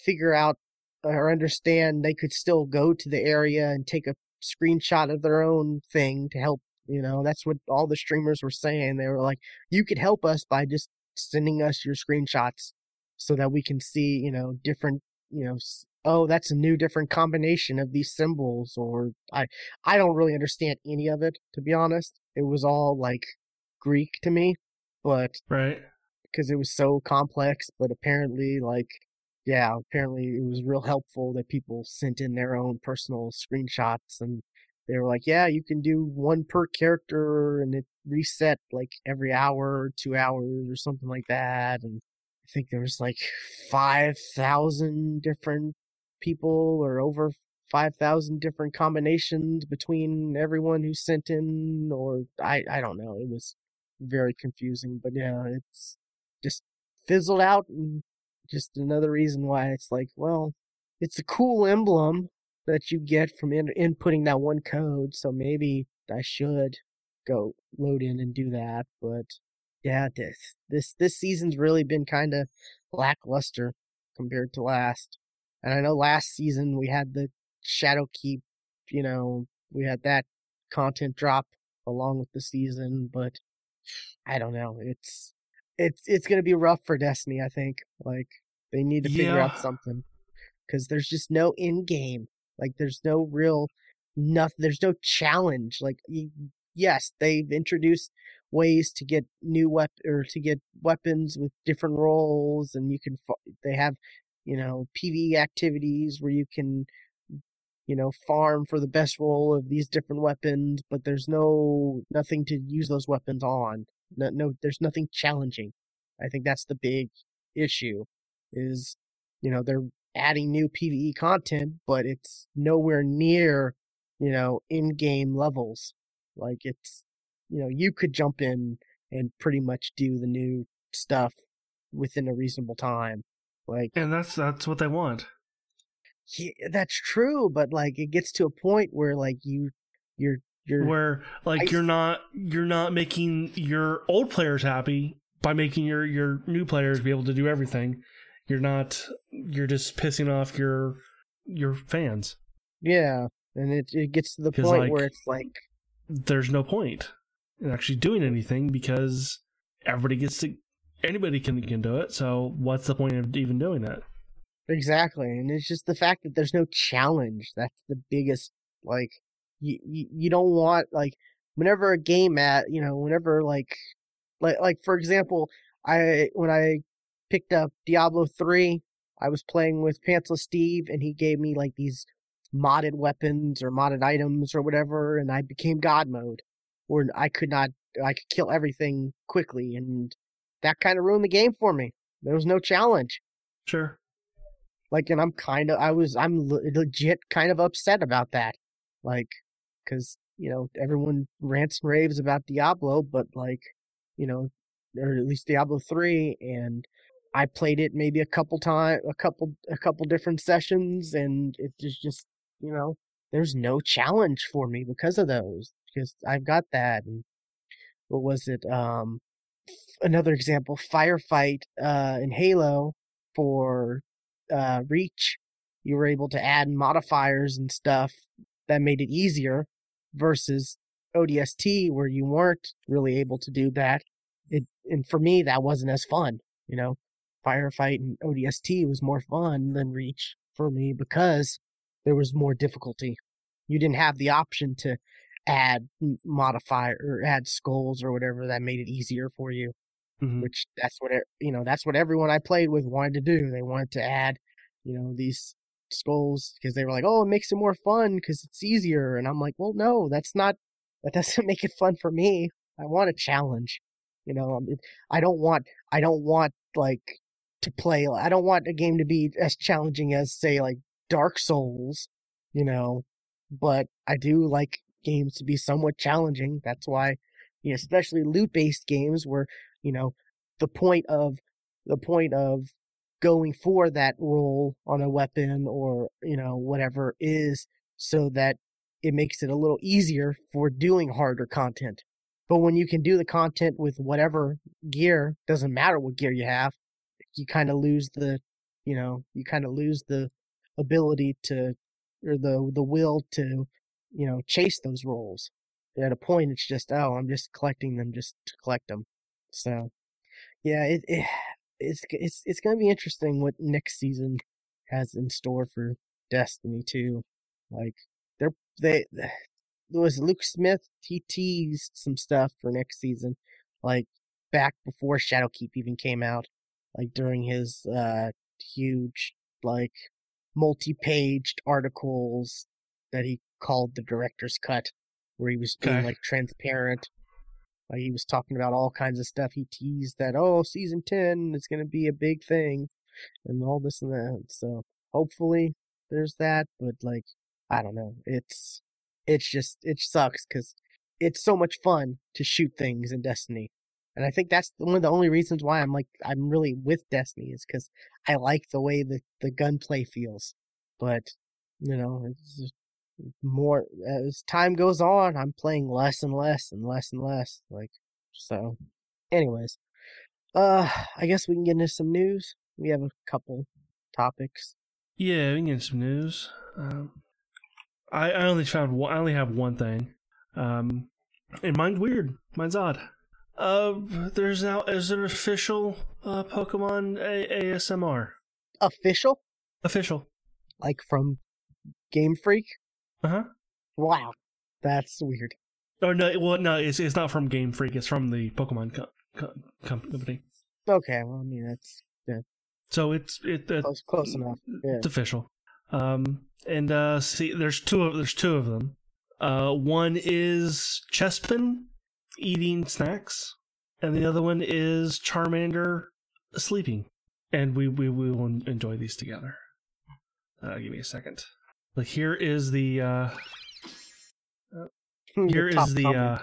figure out or understand they could still go to the area and take a screenshot of their own thing to help you know that's what all the streamers were saying they were like you could help us by just sending us your screenshots so that we can see you know different you know oh that's a new different combination of these symbols or i i don't really understand any of it to be honest it was all like greek to me but right. because it was so complex, but apparently, like, yeah, apparently it was real helpful that people sent in their own personal screenshots and they were like, yeah, you can do one per character and it reset like every hour two hours or something like that. And I think there was like 5,000 different people or over 5,000 different combinations between everyone who sent in or I, I don't know. It was very confusing, but yeah, it's just fizzled out and just another reason why it's like, well, it's a cool emblem that you get from in- inputting that one code, so maybe I should go load in and do that, but yeah, this this this season's really been kind of lackluster compared to last. And I know last season we had the Shadowkeep, you know, we had that content drop along with the season, but I don't know. It's it's it's gonna be rough for Destiny. I think like they need to figure Yeah. out something because there's just no in game. Like there's no real nothing. There's no challenge. Like yes, they've introduced ways to get new wep or to get weapons with different rolls, and you can. They have you know PvE activities where you can you know farm for the best roll of these different weapons, but there's no nothing to use those weapons on. No, no there's nothing challenging. I think that's the big issue is you know they're adding new PvE content, but it's nowhere near you know in-game levels. Like it's you know you could jump in and pretty much do the new stuff within a reasonable time. Like And that's that's what they want. yeah, that's true, but like it gets to a point where like you you're you're Where like I- you're not you're not making your old players happy by making your your new players be able to do everything. You're not you're just pissing off your your fans. yeah, and it it gets to the point like- where it's like There's no point in actually doing anything because everybody gets to anybody can can do it. So what's the point of even doing it? Exactly, and it's just the fact that there's no challenge. That's the biggest. Like, you you, you don't want like whenever a game at you know whenever like like like for example, I when I picked up Diablo three, I was playing with Pantsless Steve, and he gave me like these modded weapons or modded items or whatever, and I became God mode, where I could not I could kill everything quickly, and that kind of ruined the game for me. There was no challenge Sure. like and i'm kind of i was i'm legit kind of upset about that like because you know everyone rants and raves about diablo but like you know or at least diablo 3 and i played it maybe a couple time a couple a couple different sessions and it just just you know there's no challenge for me because of those because i've got that and what was it um another example firefight uh in halo for uh, reach, you were able to add modifiers and stuff that made it easier versus ODST where you weren't really able to do that. It and for me that wasn't as fun, you know. Firefight and ODST was more fun than Reach for me because there was more difficulty. You didn't have the option to add modify or add skulls or whatever that made it easier for you. Mhm. Which that's what e- you know. That's what everyone I played with wanted to do. They wanted to add, you know, these skulls because they were like, "Oh, it makes it more fun because it's easier." And I'm like, "Well, no, that's not. That doesn't make it fun for me. I want a challenge. You know, um, I don't want. I don't want like to play. I don't want a game to be as challenging as say like Dark Souls. You know, but I do like games to be somewhat challenging. That's why, you know, especially loot-based games where you know the point of the point of going for that roll on a weapon or you know whatever is so that it makes it a little easier for doing harder content. But when you can do the content with whatever gear, doesn't matter what gear you have, you kind of lose the, you know, you kind of lose the ability to, or the the will to, you know, chase those rolls. At a point, it's just, oh, I'm just collecting them just to collect them. So, yeah, it, it it's it's it's gonna be interesting what next season has in store for Destiny 2. Like, they're they there was Luke Smith. He teased some stuff for next season, like back before Shadowkeep even came out, like during his uh huge like multi-paged articles that he called the director's cut, where he was being Okay. like transparent. Like he was talking about all kinds of stuff. He teased that oh, season ten is gonna be a big thing, and all this and that. So hopefully there's that, but like I don't know. It's it's just it sucks because it's so much fun to shoot things in Destiny, and I think that's one of the only reasons why I'm like I'm really with Destiny is because I like the way the the gunplay feels. But you know, it's just more as time goes on, I'm playing less and less and less and less. Like so. Anyways, uh, I guess we can get into some news. We have a couple topics. Yeah, we can get some news. Um, I, I only found one, I only have one thing. Um, and mine's weird. Mine's odd. Uh, there's now is an official uh, Pokemon A- ASMR. Official, Official. like from Game Freak. Uh huh. Wow, that's weird. Oh no, well no, it's it's not from Game Freak. It's from the Pokemon co- co- company. Okay, well, I mean that's yeah. So it's it, close, close enough. Yeah. It's official. Um, and uh, see, there's two of there's two of them. Uh, one is Chespin eating snacks, and the other one is Charmander sleeping. And we we, we will enjoy these together. Uh, give me a second. Like here is the uh, here top is the uh, uh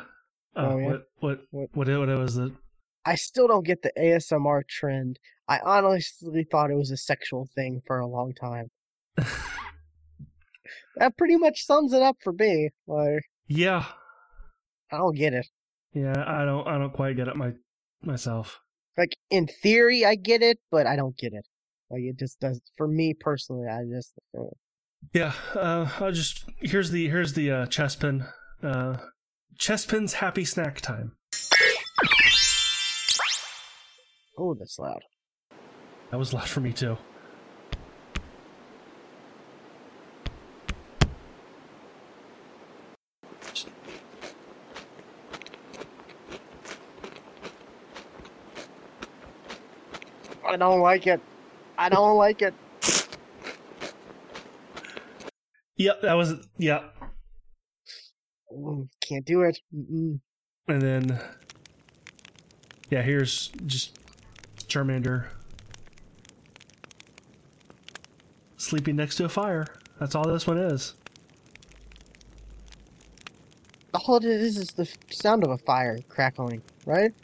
Oh, yeah? what what What? what it, what was the I still don't get the ASMR trend. I honestly thought it was a sexual thing for a long time. That pretty much sums it up for me. Like yeah I don't get it. yeah I don't I don't quite get it my myself. Like in theory, I get it, but I don't get it. Like it just does for me personally. I just uh, Yeah, uh, I'll just here's the here's the uh, Chespin. Uh, Chespin's happy snack time. oh, that's loud. That was loud for me too. I don't like it. I don't like it. Yep, that was yeah. Mm, Can't do it. Mm-mm. And then yeah, here's just Charmander sleeping next to a fire. That's all this one is. All it is is the sound of a fire crackling, right?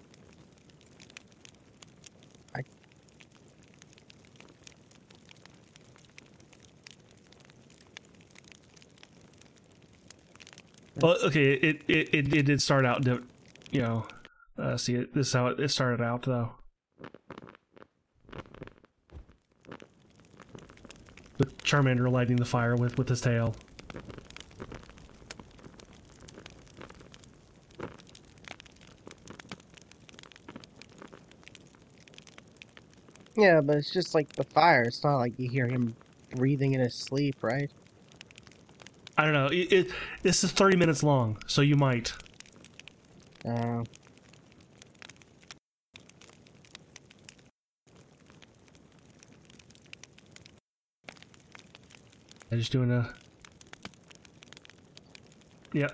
Well, okay, it it it, it did start out, you know. Uh, see, this is how it, it started out though. With Charmander lighting the fire with with his tail. Yeah, but it's just like the fire. It's not like you hear him breathing in his sleep, right? I don't know. It, it this is thirty minutes long, so you might. Uh, I'm just doing a. Yeah.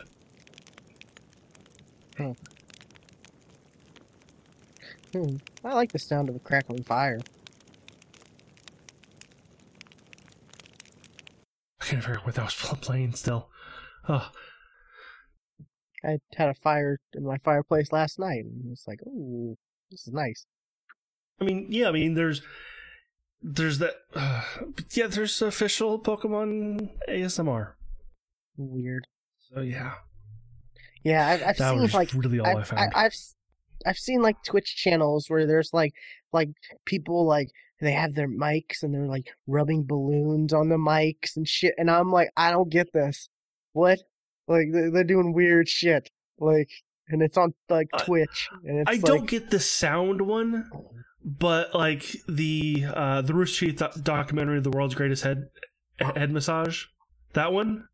hmm. I like the sound of a crackling fire. I can't what that was playing still. Oh, I had a fire in my fireplace last night, and it's like, oh, this is nice. I mean, yeah. I mean, there's, there's that. Uh, yeah, there's official Pokemon ASMR. Weird. So yeah, Yeah, I've, I've that seen was like really all I, I've, found. I, I've I've seen like Twitch channels where there's like like people like they have their mics and they're like rubbing balloons on the mics and shit, and I'm like, I don't get this. What? Like they're, doing weird shit. Like, and it's on like Twitch, and it's I like, don't get the sound one, but like the uh the Rooster Teeth doc- documentary, "The World's Greatest Head Head Massage," that one,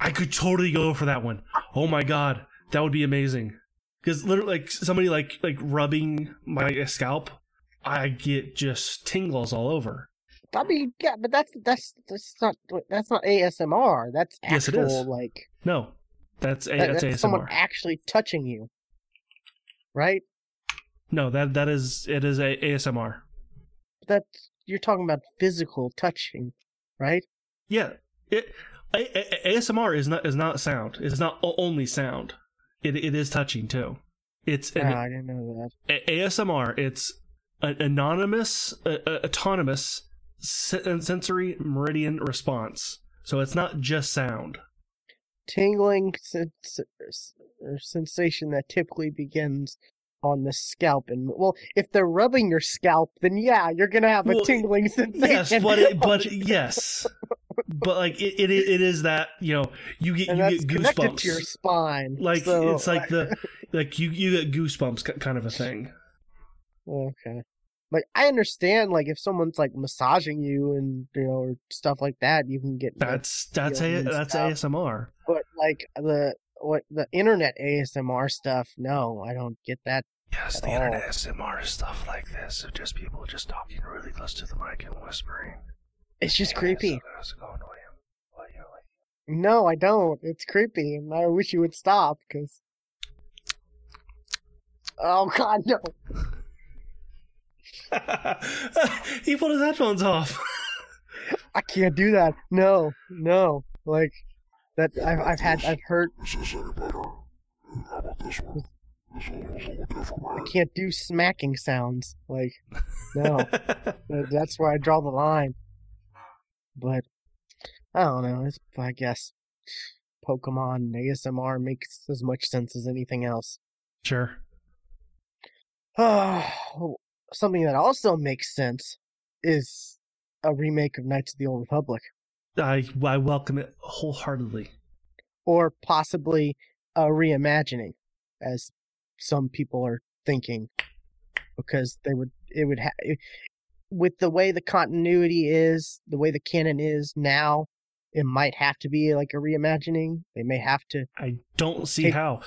I could totally go for that one. Oh my god, that would be amazing. Because literally, like somebody like like rubbing my scalp, I get just tingles all over. I mean, yeah, but that's that's that's not that's not ASMR. That's Yes, it actual like No, that's a, that- that's, that's someone actually touching you, right? No, that that is it is a ASMR. That you're talking about physical touching, right? Yeah, it a, a, ASMR is not is not sound. It's not only sound. It it is touching too. It's an, Ah, I didn't know that. a- ASMR. It's an anonymous, uh, autonomous sen- sensory meridian response. So it's not just sound. Tingling sens- sensation that typically begins on the scalp, and well, if they're rubbing your scalp, then yeah, you're gonna have a Well, tingling sensation. Yes, but it, but yes, but like it, it it is that you know you get and you get connected to your spine. Like so, it's like the like you you get goosebumps kind of a thing. Okay. Like I understand, like if someone's like massaging you and you know or stuff like that, you can get. that. That's that's a that's stuff. ASMR. But like the what the internet ASMR stuff, no, I don't get that. Yes, the internet ASMR stuff like this of just people just talking really close to the mic and whispering. It's just creepy. How's it going, William? No, I don't. It's creepy, and I wish you would stop because. Oh God, no! he pulled his headphones off. I can't do that. No, no. Like that. I've I've had I've heard. I can't do smacking sounds. Like no. That's where I draw the line. But I don't know. It's, I guess Pokemon ASMR makes as much sense as anything else. sure. Oh, Something that also makes sense is a remake of Knights of the Old Republic, I I welcome it wholeheartedly. or possibly a reimagining, as some people are thinking, because they would it would have with the way the continuity is, the way the canon is now, it might have to be like a reimagining. They may have to. I don't see Take- how.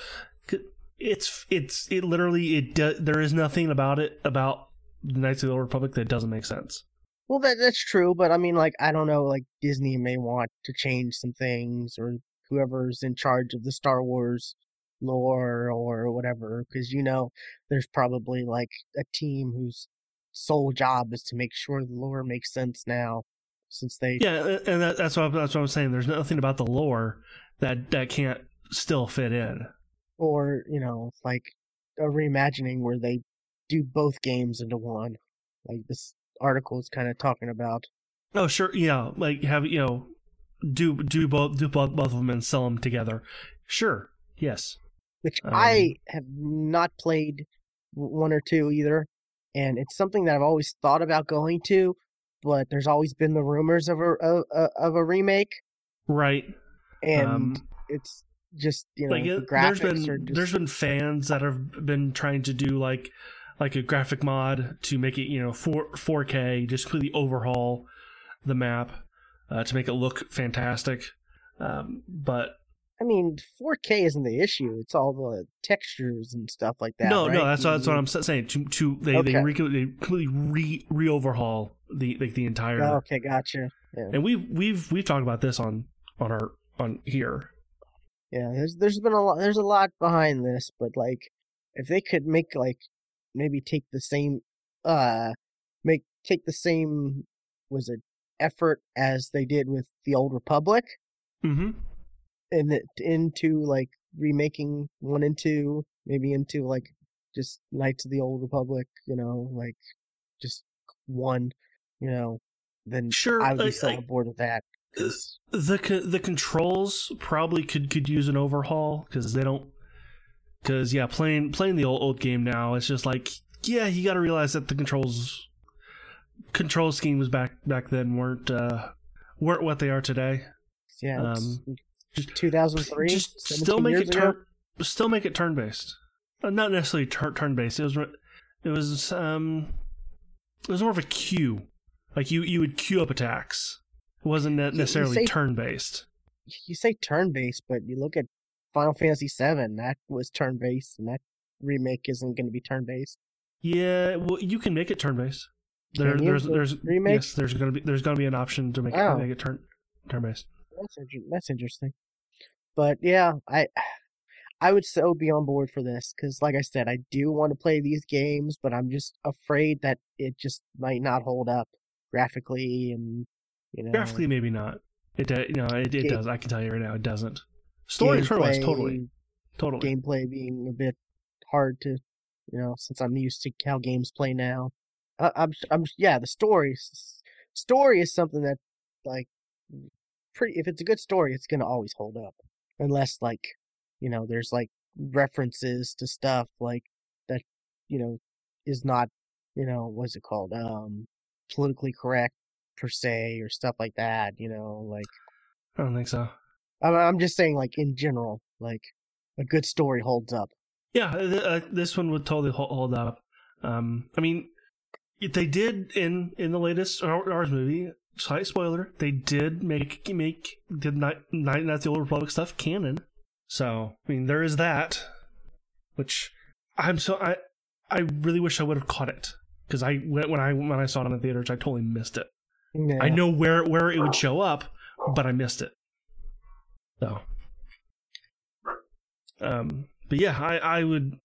It's it's it literally it do, there is nothing about it about the Knights of the Old Republic that doesn't make sense. Well, that that's true, but I mean, like, I don't know, like Disney may want to change some things, or whoever's in charge of the Star Wars lore or whatever, because you know, there's probably like a team whose sole job is to make sure the lore makes sense now, since they Yeah, and that, that's what that's what I'm saying. There's nothing about the lore that that can't still fit in. or you know, like a reimagining where they do both games into one, like this article is kind of talking about. Oh, sure. Yeah, like have you know, do do both do both, both of them and sell them together. Sure. Yes. which Um, I have not played one or two either, and it's something that I've always thought about going to, but there's always been the rumors of a of, of a remake, Right. and Um, it's just you know like the it, there's graphics been are just there's been fans that have been trying to do like like a graphic mod to make it you know 4 4K, just completely overhaul the map uh, to make it look fantastic. Um, but I mean, 4K isn't the issue. It's all the textures and stuff like that. no, right? no, that's what, that's what I'm saying. To to they they, re, they completely re re overhaul the like the entire. Oh, okay, gotcha. Yeah. And we've we've we've talked about this on on our on here. Yeah, there's there's been a lot there's a lot behind this, but like if they could make like maybe take the same uh make take the same was it effort as they did with the old Republic Mm-hmm. and it into like remaking one and two, maybe into like just Knights of the Old Republic, you know, like just one, you know, then Sure, I would be so on board with that. 'cause- the the controls probably could could use an overhaul because they don't because yeah playing playing the old, old game now it's just like yeah you got to realize that the controls control schemes back back then weren't uh weren't what they are today yeah, um, just 2003. just still make it ago. turn still make it turn based uh, not necessarily turn turn based it was it was um it was more of a queue like you you would queue up attacks it wasn't necessarily turn based you say turn based, but you look at Final Fantasy VII, that was turn based, and that remake isn't going to be turn based. Yeah, well, you can make it turn based. There, there's, there's, remake? yes, there's gonna be, there's gonna be an option to make Oh. it, make it turn, turn based. That's inter- that's interesting. But yeah, I I would so be on board for this because, like I said, I do want to play these games, but I'm just afraid that it just might not hold up graphically and you know Graphically, maybe not. It, do- you know, it, it Ga- does. I can tell you right now, it doesn't. Story turn based, gameplay- totally, totally. gameplay being a bit hard to, you know, since I'm used to how games play now. I, I'm, I'm, yeah, the story, story is something that, like, pretty. If it's a good story, it's gonna always hold up, unless like, you know, there's like references to stuff like that, you know, is not, you know, what's it called, um, politically correct per se or stuff like that. You know, like. I don't think so. I'm, just saying, like in general, like a good story holds up. Yeah, th- uh, this one would totally hold, up. Um, I mean, they did in in the latest Wars movie. Slight spoiler: they did make make did not Night Night the Old Republic stuff canon. So I mean, there is that. Which I'm so I I really wish I would have caught it because I when I when I saw it in the theaters, I totally missed it. Yeah. I know where where it would show up, but I missed it. So, um, but yeah, I I would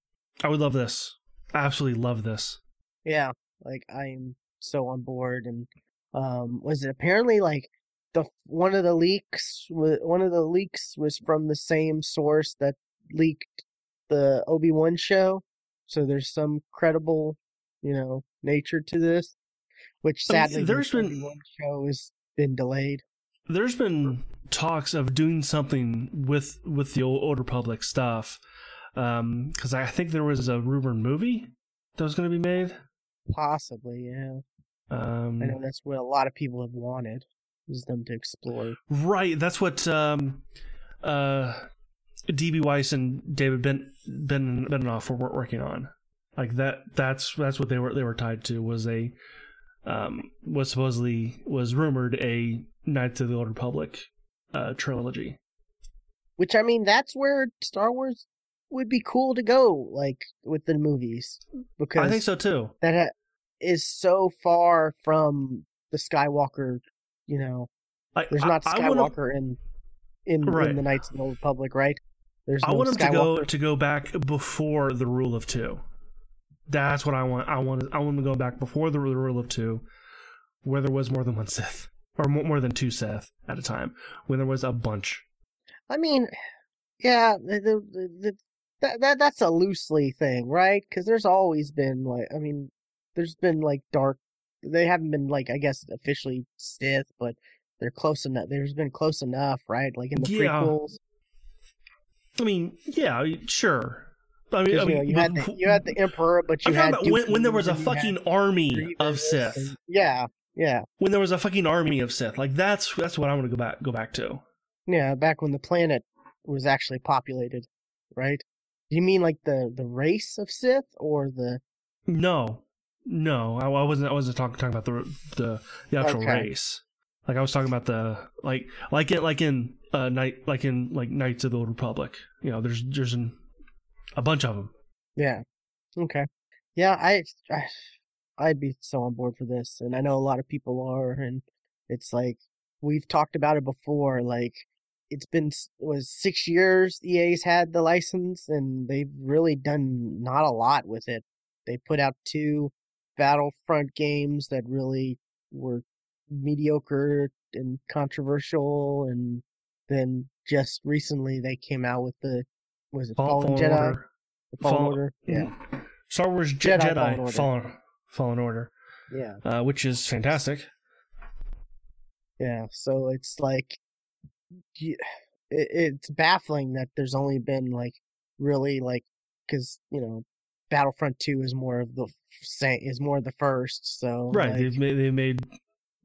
I would love this. I Absolutely love this. Yeah, like I'm so on board, and um, was it apparently like the one of the leaks? One of the leaks was from the same source that leaked the Obi Wan show. So there's some credible, you know, nature to this. Which I mean, sadly, there's the been- show has been delayed. There's been talks of doing something with with the old, old Republic stuff, because I think there was a rumored movie that was going to be made. Possibly, yeah. Um, I know that's what a lot of people have wanted, is them to explore. Right, that's what um, uh, DB Weiss and David ben, ben Benioff were working on. Like that, that's that's what they were they were tied to was a um, was supposedly was rumored a Knights of the Old Republic uh, trilogy. Which I mean, that's where Star Wars would be cool to go, like with the movies, because I think so too. that ha- is so far from the Skywalker. You know, Like, there's I- not I wanna- Skywalker in in, Right. in the Knights of the Old Republic, right? There's I no want them to go to go back before the rule of two. That's what I want. I want. I want to go back before the, the rule of two, where there was more than one Sith, or more, more than two Sith at a time, when there was a bunch. I mean, yeah, the, the, the, that that that's a loosely thing, right? Because there's always been like, I mean, there's been like dark. They haven't been like, I guess, officially Sith, but they're close enough. There's been close enough, right? Like in the Yeah. prequels, I mean, yeah, sure. I mean, I you know, mean, you had the you had the Emperor, but you I'm had about when, when there was a Dooku, and you had fucking army of Sith. and- yeah, yeah, When there was a fucking army of Sith, like that's that's what I want to go back go back to. yeah. Back when the planet was actually populated, right? Do You mean like the the race of Sith or the No, no, I, I wasn't. I wasn't talking talking about the the, the actual Okay. race. Like I was talking about the like like in like in uh night like in like Knights of the Old Republic. You know, there's there's an, a bunch of them. Yeah. Okay. Yeah, I, I I'd be so on board for this, and I know a lot of people are, and it's like we've talked about it before. Like it's been was six years EA's had the license, and they've really done not a lot with it. They put out two Battlefront games that really were mediocre and controversial, and then just recently they came out with the was it Fall- Fallen, Jedi? Order. The Fallen Fall- Order. Yeah. Star Wars Je- Jedi Jedi, Fallen Order. Fallen Fallen Order, Yeah. uh, which is fantastic. Yeah, so it's like it, it's baffling that there's only been like really like because you know Battlefront Two is more of the same is more of the first, so Right, like, they've made, they've made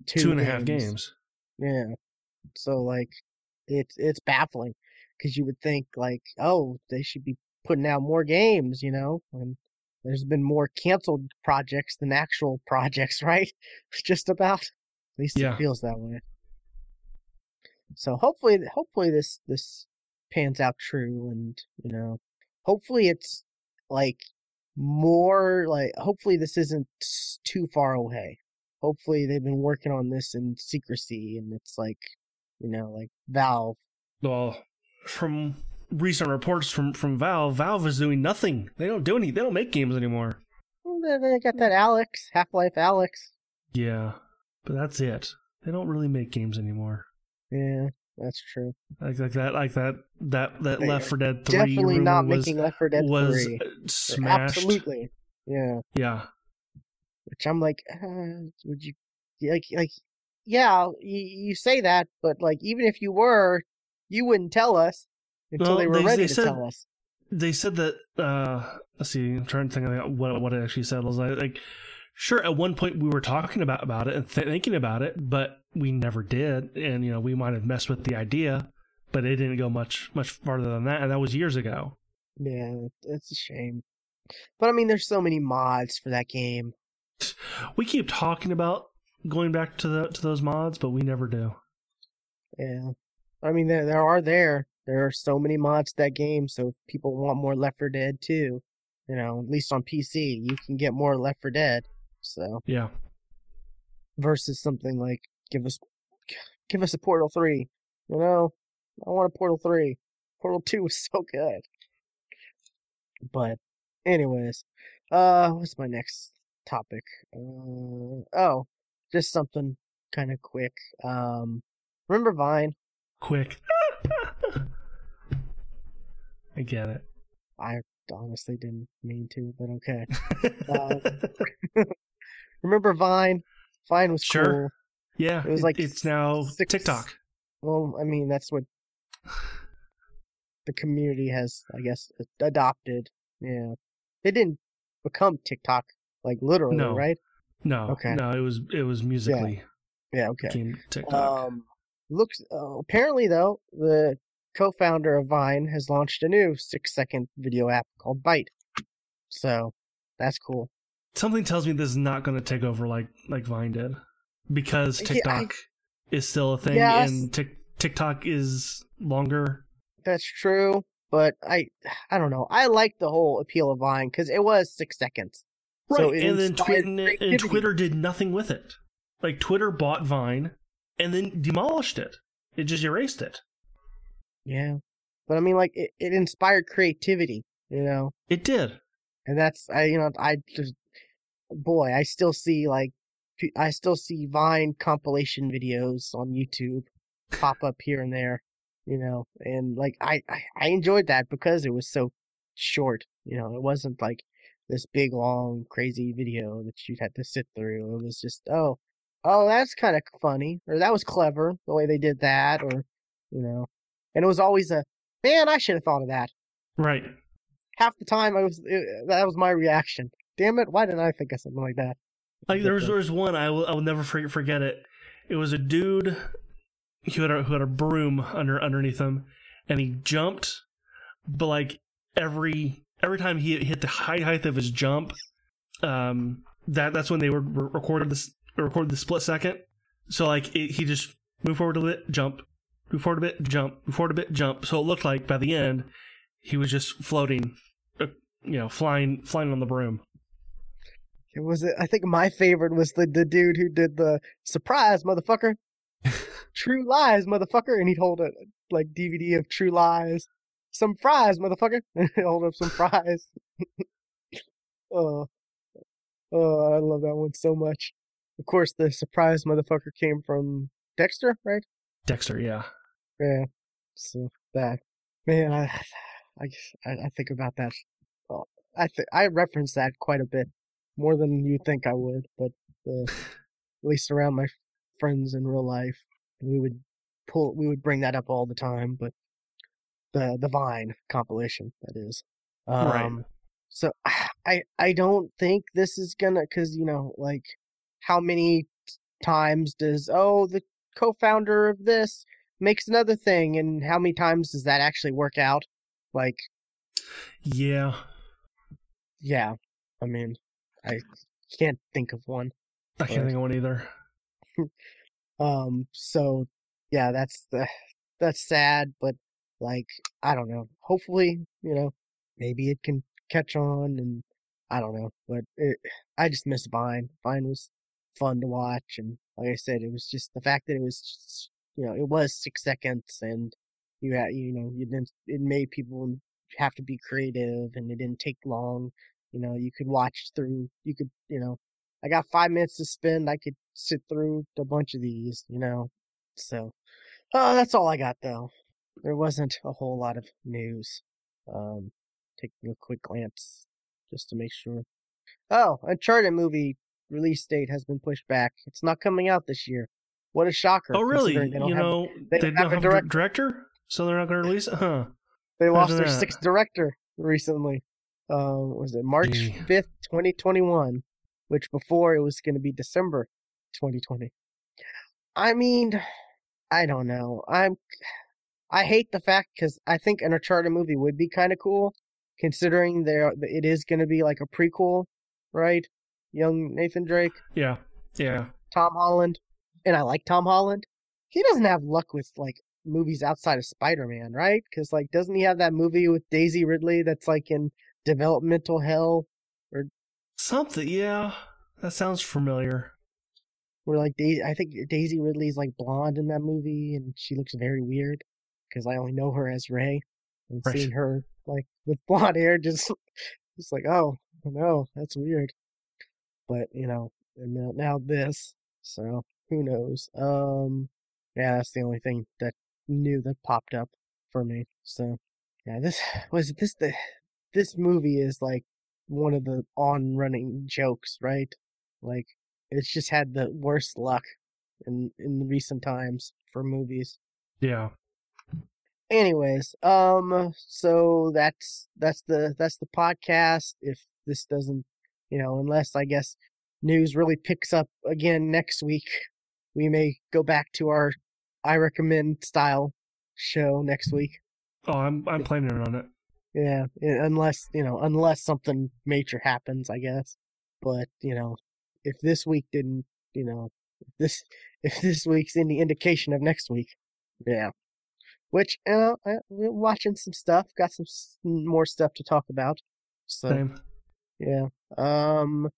two and a half games. Yeah, so like it's it's baffling because you would think like oh they should be putting out more games, you know, and there's been more canceled projects than actual projects, right? Just about. At least Yeah. it feels that way. So hopefully, hopefully this this pans out true, and you know, hopefully it's like more like hopefully this isn't too far away. Hopefully they've been working on this in secrecy, and it's like you know, like Valve. Well, from recent reports from from Valve, Valve is doing nothing. They don't do any. They don't make games anymore. They, got that Alyx Half Life Alyx. Yeah, but that's it. They don't really make games anymore. Yeah, that's true. Like like that like that that that They Left 4 Dead Three Definitely not was making Left 4 Dead was 3. uh, smashed. Absolutely. Yeah. Yeah, which I'm like, uh, would you like like yeah, you, you say that, but like even if you were, you wouldn't tell us until Well, they were they- ready they to said- tell us. they said that. uh Let's see. I'm trying to think of what what it actually said. I was like, like sure, at one point we were talking about about it and th- thinking about it, but we never did. And you know, we might have messed with the idea, but it didn't go much much farther than that, and that was years ago. Yeah, it's a shame. But I mean, there's so many mods for that game. We keep talking about going back to the to those mods, but we never do. Yeah, I mean, there there are there there are so many mods to that game. So if people want more Left 4 Dead too, you know, at least on PC, you can get more Left 4 Dead. So Yeah. versus something like give us give us a Portal Three. You know, I want a Portal Three. Portal Two was so good. But, anyways, uh, what's my next topic? Uh, oh, just something kind of quick. Um, remember Vine? Quick. I get it. I honestly didn't mean to, but okay. Uh, Remember Vine? Vine was Sure. cool. yeah, it was like it's now six- TikTok. Well, I mean, that's what the community has, I guess, adopted. Yeah. It didn't become TikTok, like literally, No. right? No, Okay. no, it was it was Musical.ly Yeah, okay. became TikTok. Um, looks, uh, apparently, though, the co founder of Vine has launched a new six second video app called Byte. So, that's cool. Something tells me this is not going to take over like like Vine did, because uh, Yeah, I- TikTok is still a thing, and Tik TikTok is longer. That's true, but I, I don't know. I like the whole appeal of Vine because it was six seconds. Right, So and then inspired Twi- and, and. Twitter did nothing with it. Like Twitter bought Vine and then demolished it. It just erased it. Yeah. But I mean, like, it, it inspired creativity, you know? It did. And that's, I, you know, I just, boy, I still see, like, I still see Vine compilation videos on YouTube pop up here and there, you know? And, like, I, I, I enjoyed that because it was so short, you know? It wasn't like this big, long, crazy video that you had to sit through. It was just, oh, oh, that's kind of funny, or that was clever the way they did that, or, you know? And it was always a, man, I should have thought of that Right. half the time I was it, that was my reaction. Damn it! Why didn't I think of something like that? Like there was there was one I will I will never forget, forget it. It was a dude who had a, who had a broom under underneath him, and he jumped, but like every every time he hit the high height of his jump, um, that that's when they were re- recorded this recorded the split second. So like it, he just moved forward a little bit, jump, move forward a bit, jump, move forward a bit, jump. So it looked like by the end he was just floating, uh, you know, flying flying on the broom. It was I think my favorite was the the dude who did the surprise motherfucker. True Lies, motherfucker, and he'd hold a like DVD of True Lies. Some fries, motherfucker. and hold up some fries. oh, oh, I love that one so much. Of course, the surprise motherfucker came from Dexter, right? Dexter, yeah. Yeah. So that man, I, I, I think about that. Well, I th- I reference that quite a bit, more than you think I would. But uh, at least around my friends in real life, we would pull, we would bring that up all the time. But the the Vine compilation, that is. Um, Right. So I I don't think this is gonna, cause you know, like how many times does oh the co-founder of this makes another thing and how many times does that actually work out like Yeah. yeah i mean i can't think of one I can't think of one either. um so yeah that's the that's sad but like i don't know hopefully you know maybe it can catch on and i don't know but it, i just miss vine vine was fun to watch and like i said it was just the fact that it was just, you know it was six seconds and you had you know you didn't it made people have to be creative and it didn't take long you know you could watch through you could you know i got five minutes to spend i could sit through a bunch of these you know so uh, that's all i got though. There wasn't a whole lot of news um taking a quick glance just to make sure. Oh uncharted movie release date has been pushed back. It's not coming out this year what a shocker Oh, really? considering they don't You have- know, they they, don't have a have a director. director, so they're not going to release it, huh? They lost their sixth director recently. Um, was it March fifth, twenty twenty one? Which before it was going to be December, twenty twenty. I mean, I don't know. I'm, I hate the fact because I think an Uncharted movie would be kind of cool, considering there it is going to be like a prequel, right? Young Nathan Drake, Yeah, yeah. Tom Holland, and I like Tom Holland. He doesn't have luck with like movies outside of Spider-Man, right? Because like, doesn't he have that movie with Daisy Ridley that's like in developmental hell, or Something, yeah. That sounds familiar. where like Daisy, I think Daisy Ridley's like blonde in that movie, and she looks very weird because I only know her as Rey, and Right. seeing her like with blonde hair just, just like oh no, that's weird. But you know, and now, now this, so who knows? Um, yeah, that's the only thing that new that popped up for me. So yeah, this was this the this movie is like one of the on running jokes, right? Like it's just had the worst luck in in recent times for movies. Yeah. Anyways, um so that's that's the that's the podcast. If this doesn't, you know, unless I guess news really picks up again next week, we may go back to our I recommend style show next week. Oh, I'm I'm planning on it. Yeah, unless you know, unless something major happens, I guess. But you know, if this week didn't, you know, if this if this week's any indication of next week, yeah. Which you know, I, we're watching some stuff, got some more stuff to talk about. So Same. yeah. Um,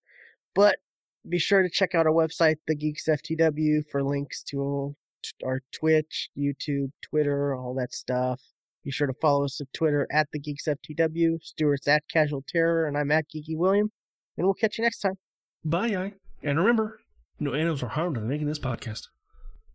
but be sure to check out our website, The Geeks FTW, for links to our Twitch, YouTube, Twitter, all that stuff. Be sure to follow us on Twitter at The Geeks FTW. Stuart's at Casual Terror, and I'm at Geeky William. And we'll catch you next time. Bye, guy. And remember, no animals were harmed in making this podcast.